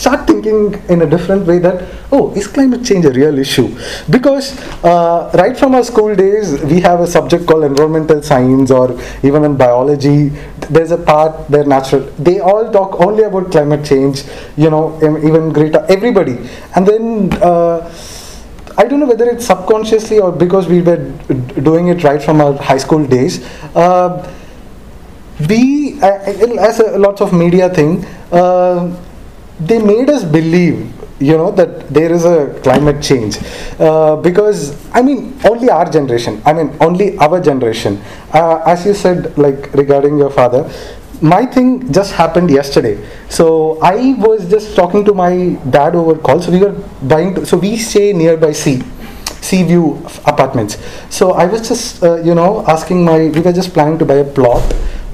start thinking in a different way that oh is climate change a real issue because uh, right from our school days we have a subject called environmental science or even in biology there's a part they're natural they all talk only about climate change you know even Greta everybody and then uh, I don't know whether it's subconsciously or because we were doing it right from our high school days. Uh, we, as a lots of media thing, uh, they made us believe you know that there is a climate change uh, because i mean only our generation i mean only our generation uh, as you said like regarding your father my thing just happened yesterday. So I was just talking to my dad over call. So we were buying. To, so we stay nearby sea, sea view apartments. So I was just uh, you know asking my. We were just planning to buy a plot.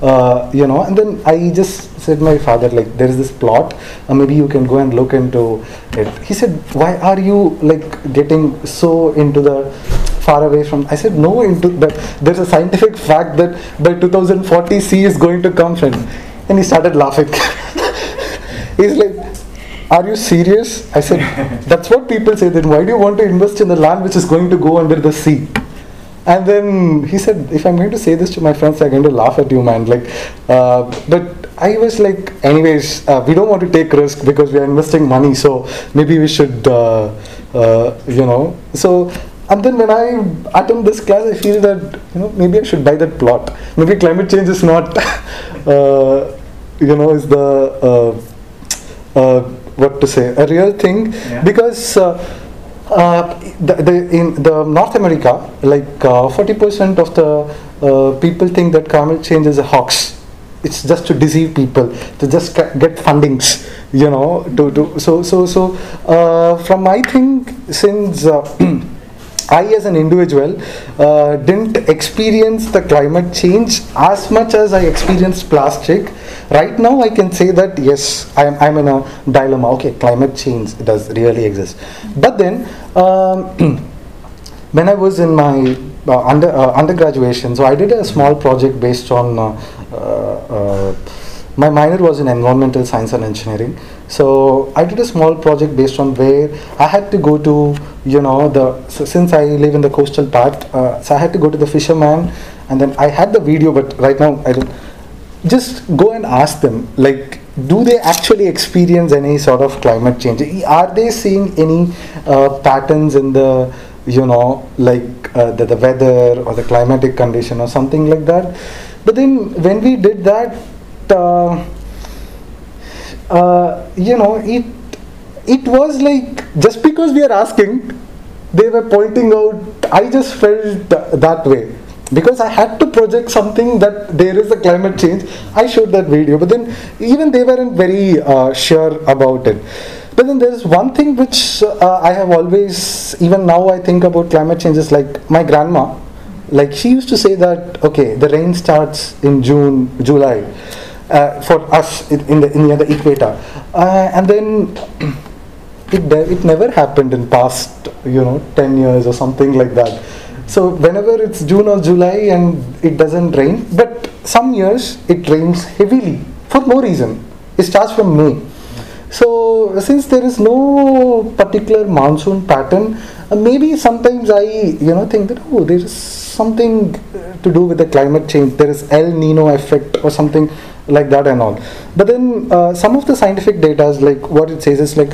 Uh, you know, and then I just said my father like there is this plot. Uh, maybe you can go and look into it. He said, why are you like getting so into the far away from i said no into that there's a scientific fact that by 2040 sea is going to come friend and he started laughing he's like are you serious i said that's what people say then why do you want to invest in the land which is going to go under the sea and then he said if i'm going to say this to my friends they're going to laugh at you man like uh, but i was like anyways uh, we don't want to take risk because we are investing money so maybe we should uh, uh you know so and then when I attend this class, I feel that you know maybe I should buy that plot. Maybe climate change is not, uh, you know, is the uh, uh, what to say a real thing Yeah. because. Uh, uh, the, the, in the North America, like uh, forty percent of the uh, people think that climate change is a hoax. It's just to deceive people, to just get fundings, you know. To, to so so so uh, from my thing since. I, as an individual, uh, didn't experience the climate change as much as I experienced plastic. Right now, I can say that yes, I'm, I'm in a dilemma. Okay, climate change does really exist. But then, um, when I was in my uh, under uh, undergraduation, so I did a small project based on. Uh, uh, my minor was in environmental science and engineering so i did a small project based on where i had to go to you know the so since i live in the coastal part uh, so i had to go to the fisherman and then i had the video but right now i don't just go and ask them like do they actually experience any sort of climate change? Are they seeing any uh, patterns in the you know like uh, the, the weather or the climatic condition or something like that? But then when we did that uh, uh, you know it it was like just because we are asking they were pointing out i just felt that way. Because i had to project something that there is a climate change. I showed that video but then even they weren't very uh, sure about it. But then there's one thing which uh, i have always even now i think about climate change is like my grandma. Like she used to say that okay the rain starts in june july uh, for us in the in the equator. Uh, and then it de- it never happened in past you know 10 years or something like that. So whenever it's june or july and it doesn't rain but some years it rains heavily for no reason. It starts from may. So since there is no particular monsoon pattern uh, maybe sometimes i you know think that oh there is something uh, to do with the climate change. There is el nino effect or something like that and all. But then uh, some of the scientific data is like what it says is like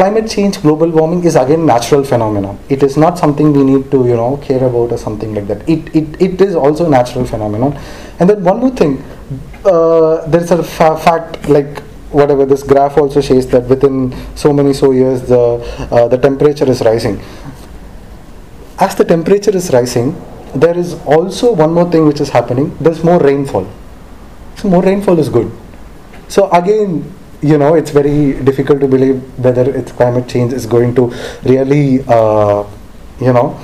climate change global warming is again natural phenomenon it is not something we need to you know care about or something like that. It it, it is also a natural phenomenon. And then one more thing uh, there's a fa- fact like whatever this graph also says that within so many so years the uh, the temperature is rising. As the temperature is rising there is also one more thing which is happening. There's more rainfall. So more rainfall is good. So again you know it's very difficult to believe whether it's climate change is going to really uh, you know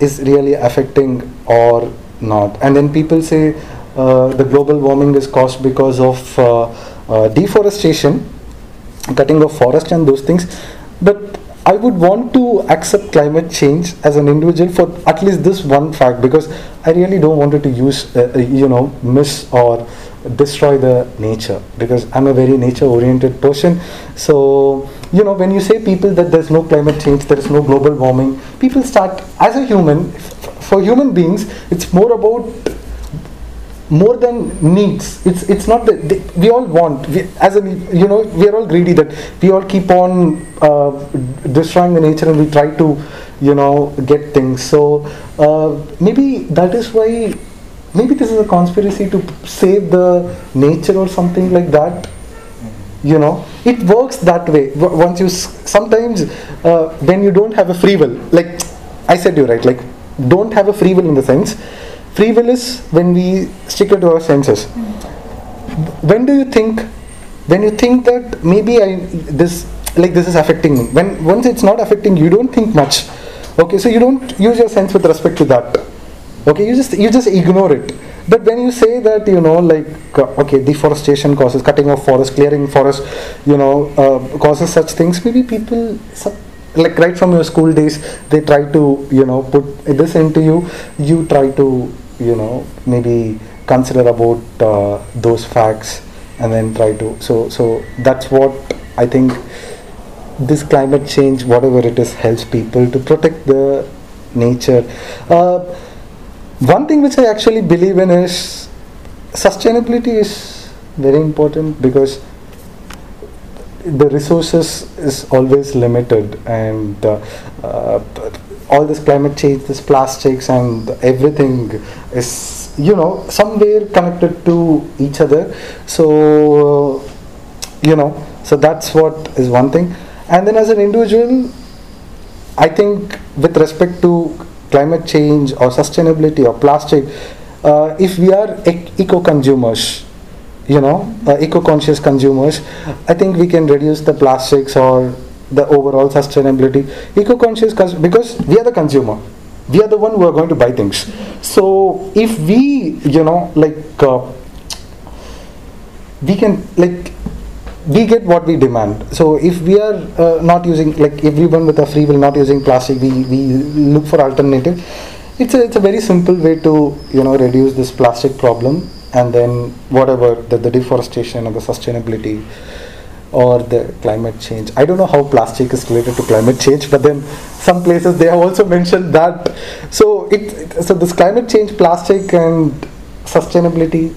is really affecting or not. And then people say uh, the global warming is caused because of uh, uh, deforestation cutting of forest and those things. But i would want to accept climate change as an individual for at least this one fact because i really don't want it to use uh, uh, you know miss or destroy the nature because i'm a very nature oriented person. So you know when you say people that there's no climate change there is no global warming people start as a human for human beings it's more about more than needs. It's it's not that we all want we, as a you know we are all greedy that we all keep on uh, destroying the nature and we try to you know get things. So uh, maybe that is why maybe this is a conspiracy to save the nature or something like that you know? It works that way. Once you sometimes uh, when you don't have a free will like i said you right? Like don't have a free will in the sense free will is when we stick to our senses. When do you think when you think that maybe I this like this is affecting me? When once it's not affecting you don't think much. Okay so you don't use your sense with respect to that okay you just you just ignore it. But when you say that you know like uh, okay deforestation causes cutting of forest clearing forest you know uh, causes such things maybe people like right from your school days they try to you know put this into you. You try to you know maybe consider about uh, those facts and then try to so so that's what i think this climate change whatever it is helps people to protect the nature. Uh, one thing which i actually believe in is sustainability is very important because the resources is always limited and uh, uh, all this climate change this plastics and everything is you know somewhere connected to each other. So uh, you know so that's what is one thing. And then as an individual i think with respect to climate change or sustainability or plastic uh, if we are eco consumers you know, uh, eco-conscious consumers, I think we can reduce the plastics or the overall sustainability. Eco-conscious cons- because we are the consumer, we are the one who are going to buy things. So if we, you know, like uh, we can like we get what we demand. So if we are uh, not using like everyone with a free will not using plastic, we we look for alternative. It's a it's a very simple way to you know reduce this plastic problem and then whatever the, the deforestation or the sustainability or the climate change. I don't know how plastic is related to climate change, but then some places they have also mentioned that. So it, it so this climate change, plastic and sustainability,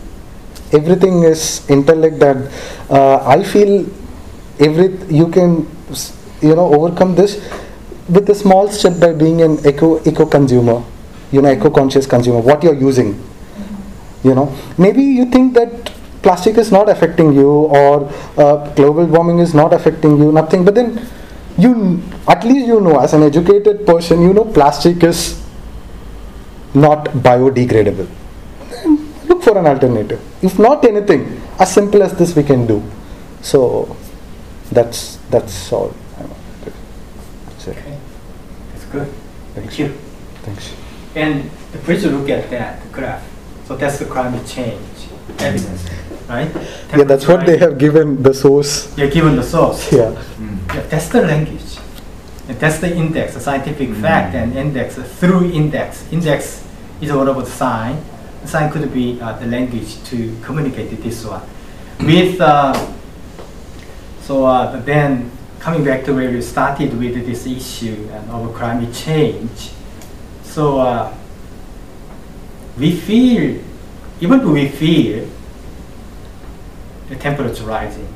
everything is intellect that uh, I feel every you can you know overcome this with a small step by being an eco eco consumer, you know, eco conscious consumer. What you're using you know maybe you think that plastic is not affecting you or uh, global warming is not affecting you nothing but then you at least you know as an educated person you know plastic is not biodegradable for an alternative if not anything as simple as this we can do so that's that's all I want to say. Okay, that's good. Thanks. Thank you. Thanks. And please look at that graph. So that's the climate change evidence, right? Yeah, that's what they have given the source. They're given the source. Yeah. Mm. Yeah, that's the language. And that's the index, the scientific fact mm. and index, through index. Index is all about sign. Sign could be uh, the language to communicate this one. With, uh, so uh, then coming back to where we started with this issue and of climate change. So uh, we feel, even though we feel the temperature rising,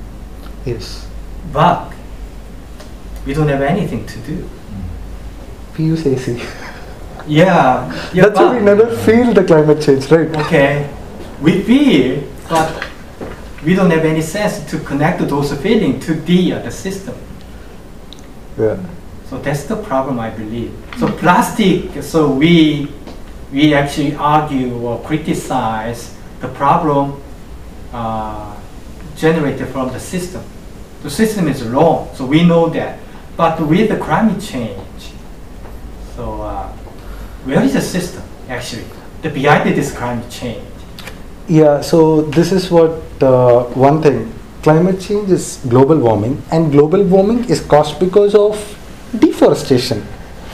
Yes. but we don't have anything to do. PUCAC. Yeah, yeah That's why we never feel the climate change, right? Okay, we feel, but we don't have any sense to connect those feelings to the, uh, the system. Yeah. So that's the problem, I believe. So plastic, so we, we actually argue or criticize the problem uh, generated from the system. The system is wrong, so we know that. But with the climate change, so uh, where is the system actually? The behind this climate change. Yeah, so this is what uh, one thing. Climate change is global warming, and global warming is caused because of deforestation.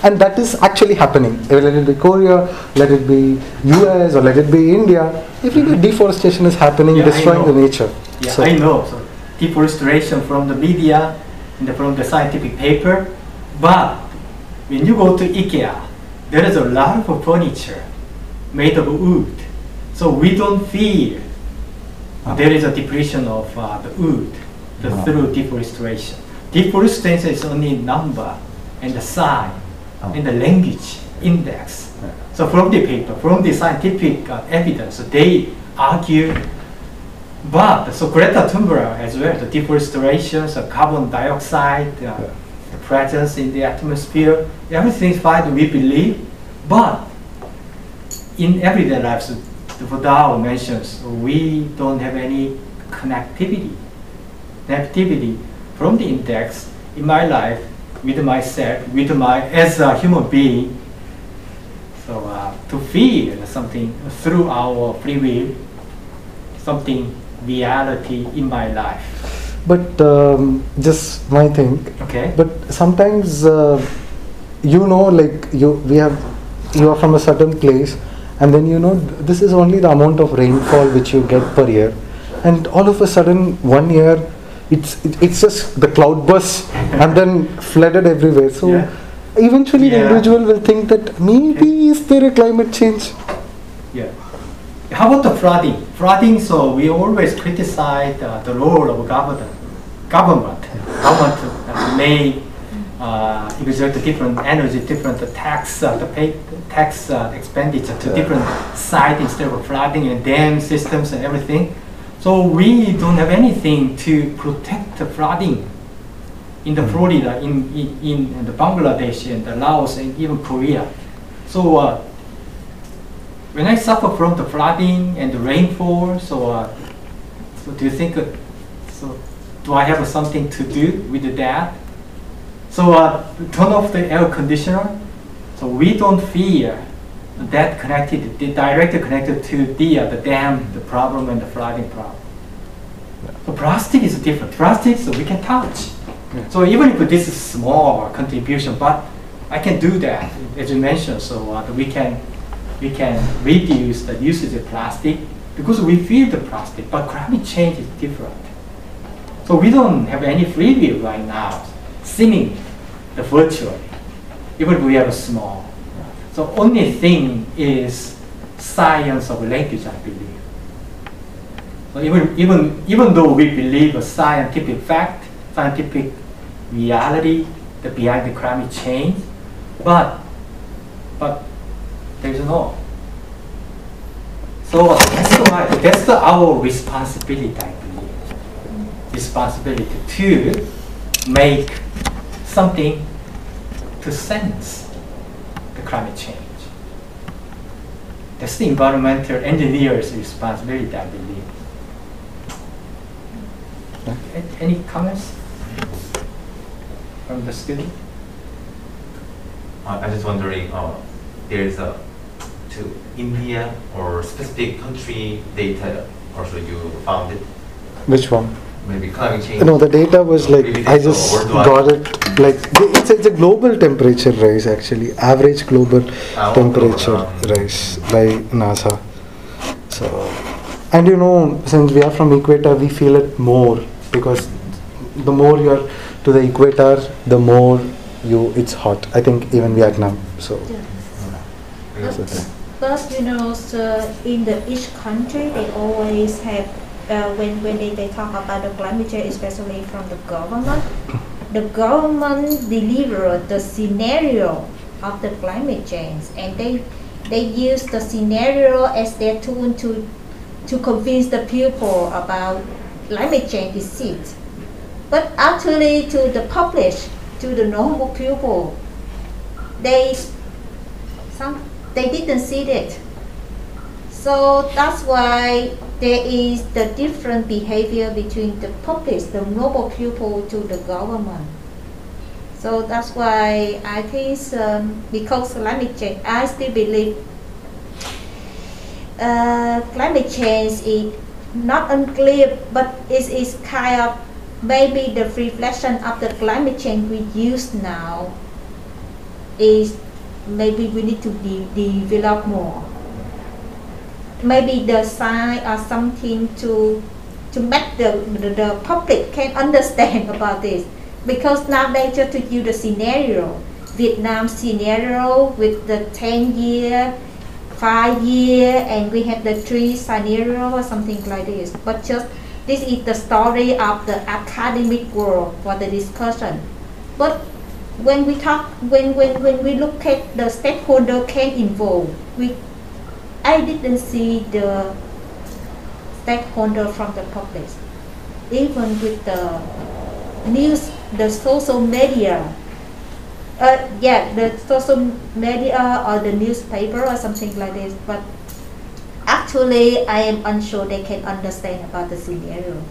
And that is actually happening. Let it be Korea, let it be US, or let it be India. Everywhere deforestation is happening, Yeah, destroying the nature. Yeah, So- I know. So deforestation from the media and from the scientific paper, but when you go to IKEA, there is a lot of furniture made of wood. So we don't feel Ah. there is a depletion of uh, the wood the, Ah. through deforestation. Deforestation is only number and the sign Ah. and the language index. So from the paper, from the scientific uh, evidence, they argue but so Greta Thunberg as well, the deforestation, so carbon dioxide, uh, Yeah. Presence in the atmosphere, everything is fine, we believe. But in everyday lives, the Buddha mentions we don't have any connectivity, connectivity from the index in my life with myself, with my as a human being. So uh, to feel something through our free will, something reality in my life. But um, just my thing. Okay. But sometimes uh, you know, like you, we have, you are from a certain place, and then you know this is only the amount of rainfall which you get per year, and all of a sudden one year, it's it, it's just the cloud burst and then flooded everywhere. So. Yeah. Eventually, the individual will think that maybe is there a climate change? Yeah. How about the flooding? Flooding, so we always criticize uh, the role of government. Government, government uh, may uh, exert different energy, different tax, uh, the pay, tax uh, expenditure to different sites instead of flooding and dam systems and everything. So we don't have anything to protect the flooding in the Florida, in, in, in the Bangladesh and the Laos and even Korea. So uh, when I suffer from the flooding and the rainfall, so, uh, so do you think, uh, so do I have something to do with that? So uh, turn off the air conditioner. So we don't fear that connected, the directly connected to the, uh, the dam, the problem and the flooding problem. So plastic is different. Plastic, so we can touch. So even if this is small contribution, but I can do that, as you mentioned, so uh, we can we can reduce the usage of plastic because we feel the plastic, but climate change is different. So we don't have any free will right now, seeming the virtually, even if we have a small. So only thing is science of language, I believe. So even, even, even though we believe a scientific fact, scientific reality the behind the climate change, but but there's no. So that's why that's our responsibility. Responsibility to make something to sense the climate change. That's the environmental engineer's responsibility, I believe. A- Any comments from the student? Uh, I'm just wondering, uh, there's a to India or specific country data also you found it, Which one? Maybe climate change. No, the data was like I just got it like it's it's a global temperature rise actually, average global Ah, temperature rise by NASA. So, and you know, since we are from equator, we feel it more because the more you are to the equator, the more you it's hot. I think even Vietnam. So, Yeah. so that- But you know, so in the each country, they always have uh, when when they, they talk about the climate change, especially from the government, the government deliver the scenario of the climate change, and they they use the scenario as their tool to to convince the people about climate change is it. But actually, to the public, to the normal people, they some they didn't see it. So that's why there is the different behavior between the public, the normal people to the government. So that's why I think um, because climate change, I still believe uh, climate change is not unclear, but it is kind of maybe the reflection of the climate change we use now is maybe we need to de- develop more. Maybe the sign or something to to make the, the, the public can understand about this. Because nowadays just to use the scenario, Vietnam scenario with the 10 year, 5 year, and we have the three scenario or something like this. But just this is the story of the academic world for the discussion. But when we talk, when, when, when we look at the stakeholder can involve, we, I didn't see the stakeholder from the public. Even with the news, the social media, uh, yeah, the social media or the newspaper or something like this. But actually. I am unsure they can understand about the scenario.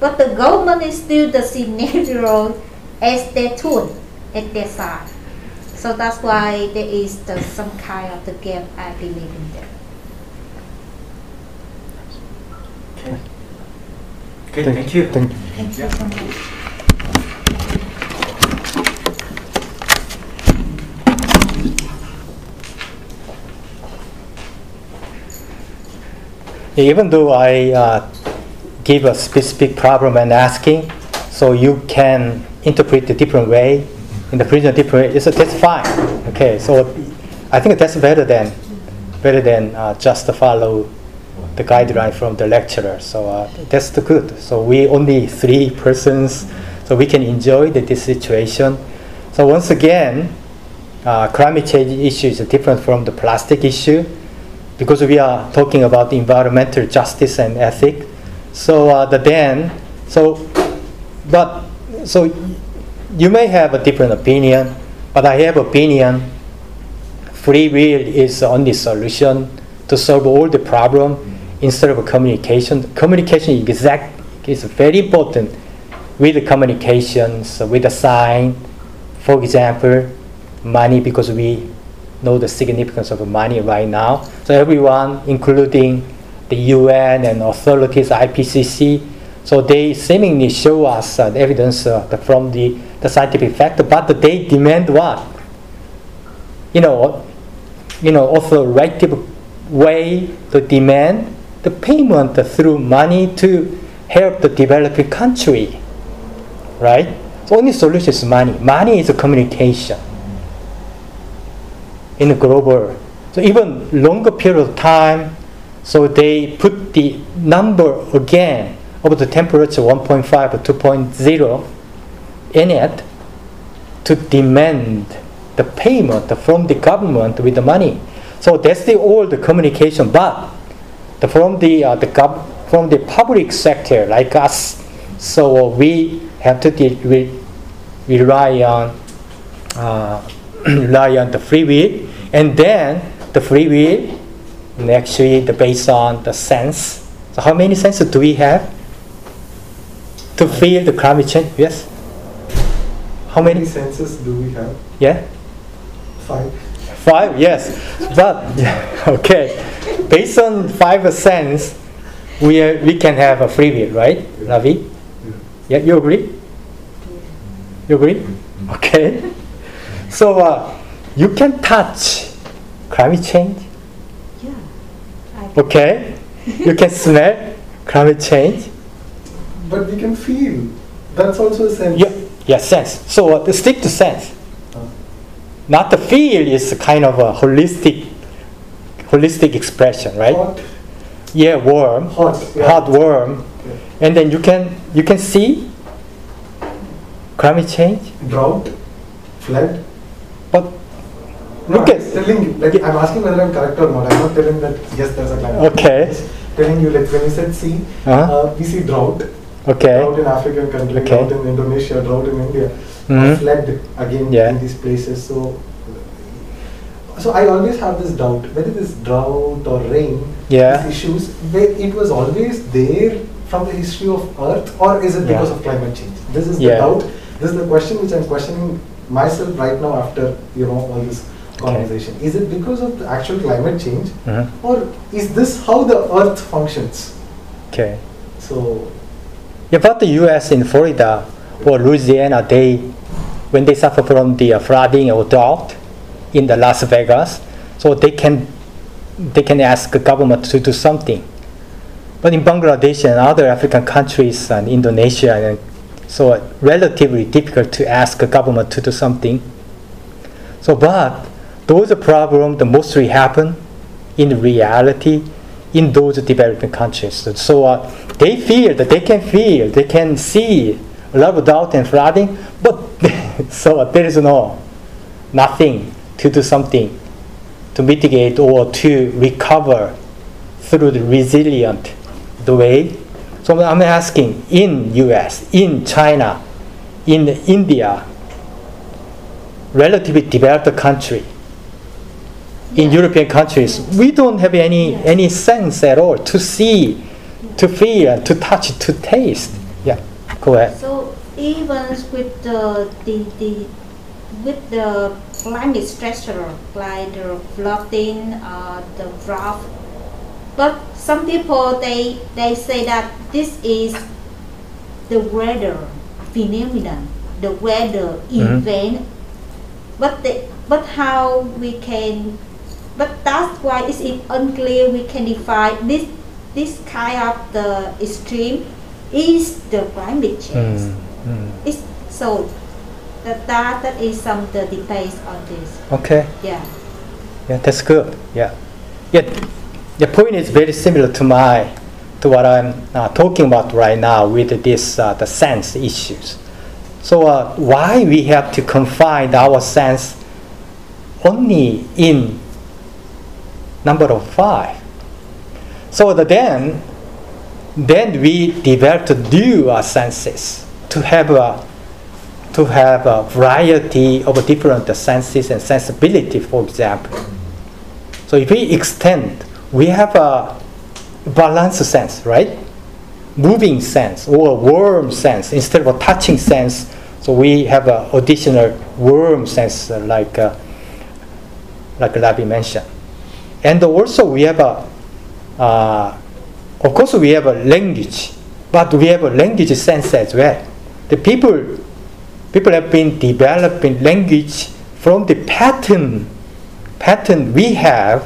But the government is still the scenario as their tool at their side. So that's why there is the, some kind of the gap, I believe in that. Okay. Okay, thank you. Thank you. Thank you so much. even though I uh, give a specific problem and asking, so you can interpret a different way, interpret a different way. It's, that's fine. Okay, so I think that's better than better than uh, just follow the guideline from the lecturer. So uh, that's the good. So we only three persons, so we can enjoy the, this situation. So once again, uh, climate change issue is different from the plastic issue because we are talking about environmental justice and ethic. So uh, the then, so, but so you may have a different opinion, but I have opinion. Free will is the only solution to solve all the problem instead of communication. Communication is exact is very important with the communications with the sign. For example, money because we know the significance of money right now. So everyone, including the UN and authorities, IPCC, so they seemingly show us uh, the evidence uh, the- from the, the scientific fact, but they demand what? You know, you know, authoritative way to demand the payment through money to help the developing country, right? Only solution is money. Money is a communication in the global. So even longer period of time, so they put the number again of the temperature 1.5 or 2.0 in it to demand the payment from the government with the money. So that's the old communication, but the, from the uh, the gov- from the public sector like us, so we have to de- re- rely on uh, rely on the free will, and then the free will and actually the based on the sense. So how many senses do we have to feel the climate change? Yes. How How many many? senses do we have? Yeah. Five. Five, yes. But, yeah, okay. Based on five sense, we, are, we can have a free will, right, Ravi? Yeah, you agree? You agree? Okay. So uh, you can touch climate change, Yeah. Okay? You can smell climate change. But we can feel. That's also a sense. Yeah, yeah, sense. So uh, stick to sense. Not the feel is kind of a holistic, holistic expression, right? Hot. Yeah, warm. Hot. Yeah. hot worm Yeah. and then you can you can see climate change Drought. Flood. but No, look I'm at telling you. Like I'm asking whether I'm correct or not. I'm not telling that yes, there's a climate. Okay. Telling you like when you said see Uh-huh. uh, we see drought. okay Drought in African country, Okay. drought in Indonesia, drought in India, Mhm. flood again Yeah. in these places. So, so I always have this doubt whether this drought or rain, Yeah. these issues, it was always there from the history of Earth, or is it because Yeah. of climate change? This is the doubt. This is the question which I'm questioning myself right now after you know all this conversation. Is it because of the actual climate change, Mhm. or is this how the Earth functions? okay So. yeah, but the us in florida or louisiana they when they suffer from the uh, flooding or drought in the las vegas so they can they can ask the government to do something but in bangladesh and other african countries and indonesia and so relatively difficult to ask the government to do something So, but those problems mostly happen in reality in those developing countries. So, so, uh, they feel that they can feel, they can see a lot of drought and flooding, but so there is no nothing to do something to mitigate or to recover through the resilient the way. So I'm asking in U.S., in China, in India, relatively developed country, in European countries, we don't have any any sense at all to see, to feel, to touch, to taste. Yeah, So even with the, the, the with the climate stressor like the flooding, uh, the drought, but some people they they say that this is the weather phenomenon, the weather Mhm. event. But the, but how we can, but that's why it's it unclear we can define this this kind of the extreme is the climate change. Mm, mm. It's so that that, that is some the debate on this. Okay. Yeah. Yeah, that's good. Yeah, yeah. The point is very similar to my to what I'm uh, talking about right now with this uh, the sense issues. So uh, why we have to confine our sense only in number of five? So that then then we develop new uh, senses to have a to have a variety of different senses and sensibility, for example. So if we extend, we have a balance sense, right? Moving sense or a warm sense instead of a touching sense. So we have an additional warm sense, uh, like uh, like Labi mentioned, and also we have a uh, of course we have a language, but we have a language sense as well. The people people have been developing language from the pattern pattern we have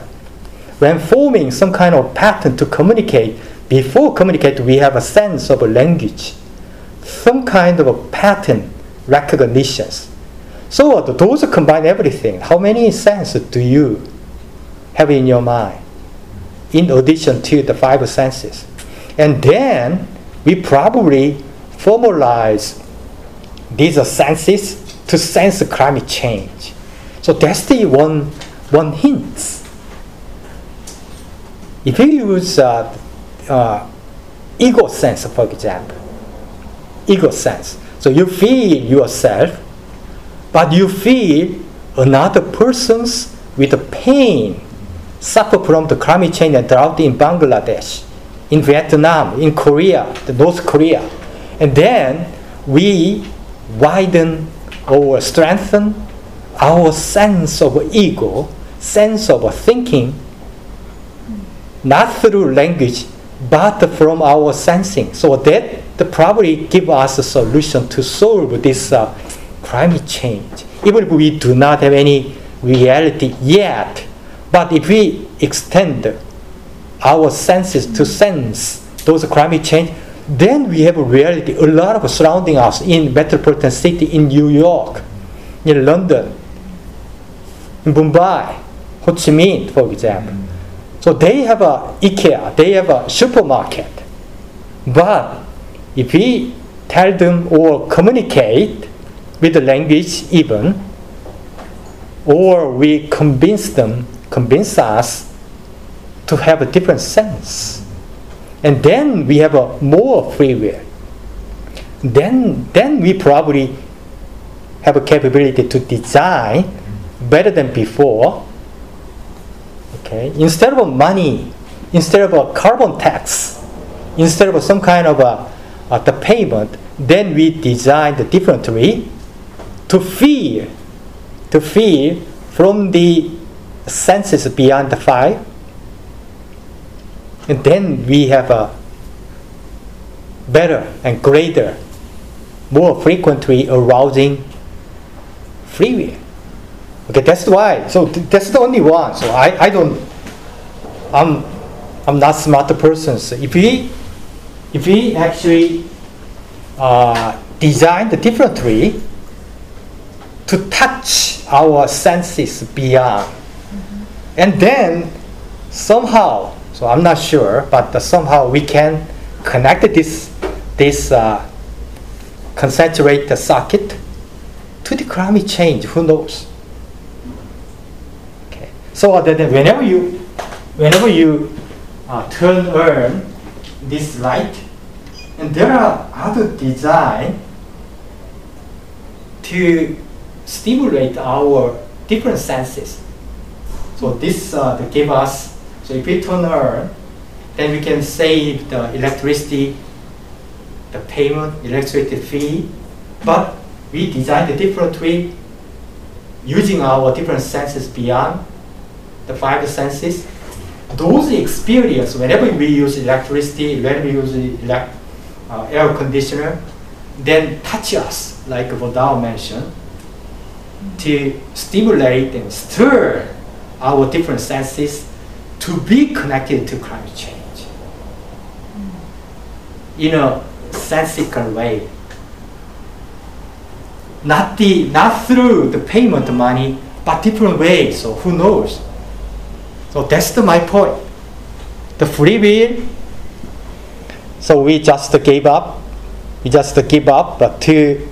when forming some kind of pattern to communicate. Before communicate we have a sense of a language some kind of a pattern recognitions. So those combine everything. How many senses do you have in your mind in addition to the five senses and then we probably formalize these senses to sense climate change. So that's the one one hint. If you use uh, uh, ego sense, for example, ego sense, so you feel yourself, but you feel another person's with pain, suffer from the climate change and drought in Bangladesh, in Vietnam, in Korea, the North Korea, and then we widen or strengthen our sense of ego, sense of thinking, not through language, but from our sensing. So that probably give us a solution to solve this uh, climate change. Even if we do not have any reality yet, but if we extend our senses to sense those climate change, then we have a reality, a lot of surrounding us in metropolitan city, in New York, in London, in Mumbai, Ho Chi Minh, for example. So they have a IKEA, they have a supermarket. But if we tell them or communicate with the language even, or we convince them, convince us to have a different sense, and then we have a more free will. Then, then we probably have a capability to design better than before. Okay, instead of money, instead of a carbon tax, instead of some kind of a, uh, the payment, then we design differently to feel, to feel from the senses beyond the five and then we have a better and greater, more frequently arousing free will. Okay, that's why. So th- that's the only one. So I, I don't. I'm I'm not smart person. So if we if we actually uh, design the differently to touch our senses beyond, and then somehow so I'm not sure, but somehow we can connect this this uh, concentrate the to the climate change. Who knows? Okay. So then whenever you whenever you uh, turn on this light, and there are other design to stimulate our different senses. So this uh, give us. So if we turn on, then we can save the electricity, the payment, electricity fee. But we designed a different way using our different senses beyond the five senses. Those experience, whenever we use electricity, whenever we use elec- uh, air conditioner, then touch us, like Vodao mentioned, to stimulate and stir our different senses to be connected to climate change in a sensical way. Not the not through the payment money, but different ways. So who knows? So that's the, my point. The free will. So we just gave up. We just give up, but to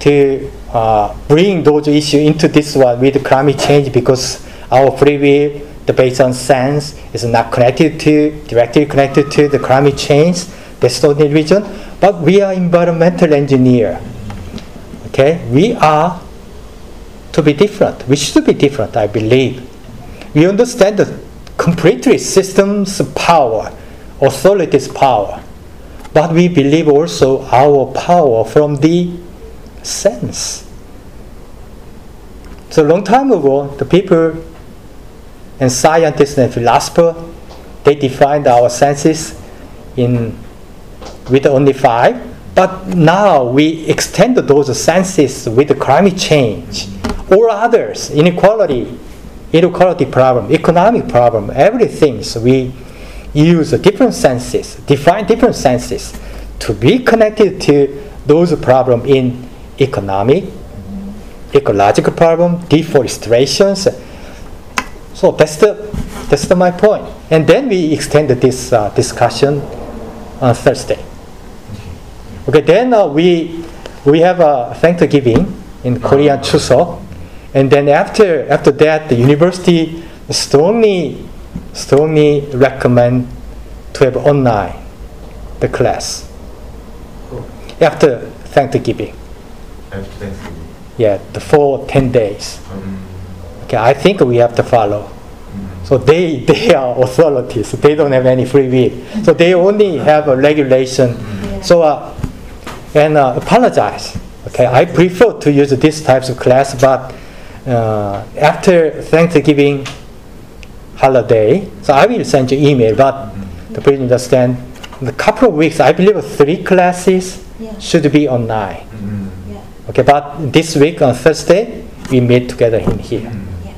to uh, bring those issues into this one with climate change because our free will, the based on sense, is not connected to directly connected to the climate change. The only reason. But we are environmental engineer. Okay, we are to be different. We should be different, I believe. We understand the completely system's power, authority's power, but we believe also our power from the sense. So long time ago, the people and scientists and philosophers they defined our senses in with only five. But now we extend those senses with climate change or others, inequality, inequality problem, economic problem, everything. So we use different senses, define different senses to be connected to those problems in economic, ecological problem, deforestation. So that's the that's the my point. And then we extended this uh, discussion on Thursday. Okay, then uh, we we have a Thanksgiving in Korean Chuseok, and then after after that, the university strongly strongly recommend to have online the class after Thanksgiving. After Thanksgiving. Yeah, the full ten days. Um, Okay, I think we have to follow. So they they are authorities. They don't have any free will. So they only have a regulation. So uh, and uh, apologize. Okay, I prefer to use this types of class, but uh, after Thanksgiving holiday, so I will send you email. But the please understand, in a couple of weeks, I believe three classes Yeah. should be online. Yeah. Okay, but this week on Thursday, we meet together in here.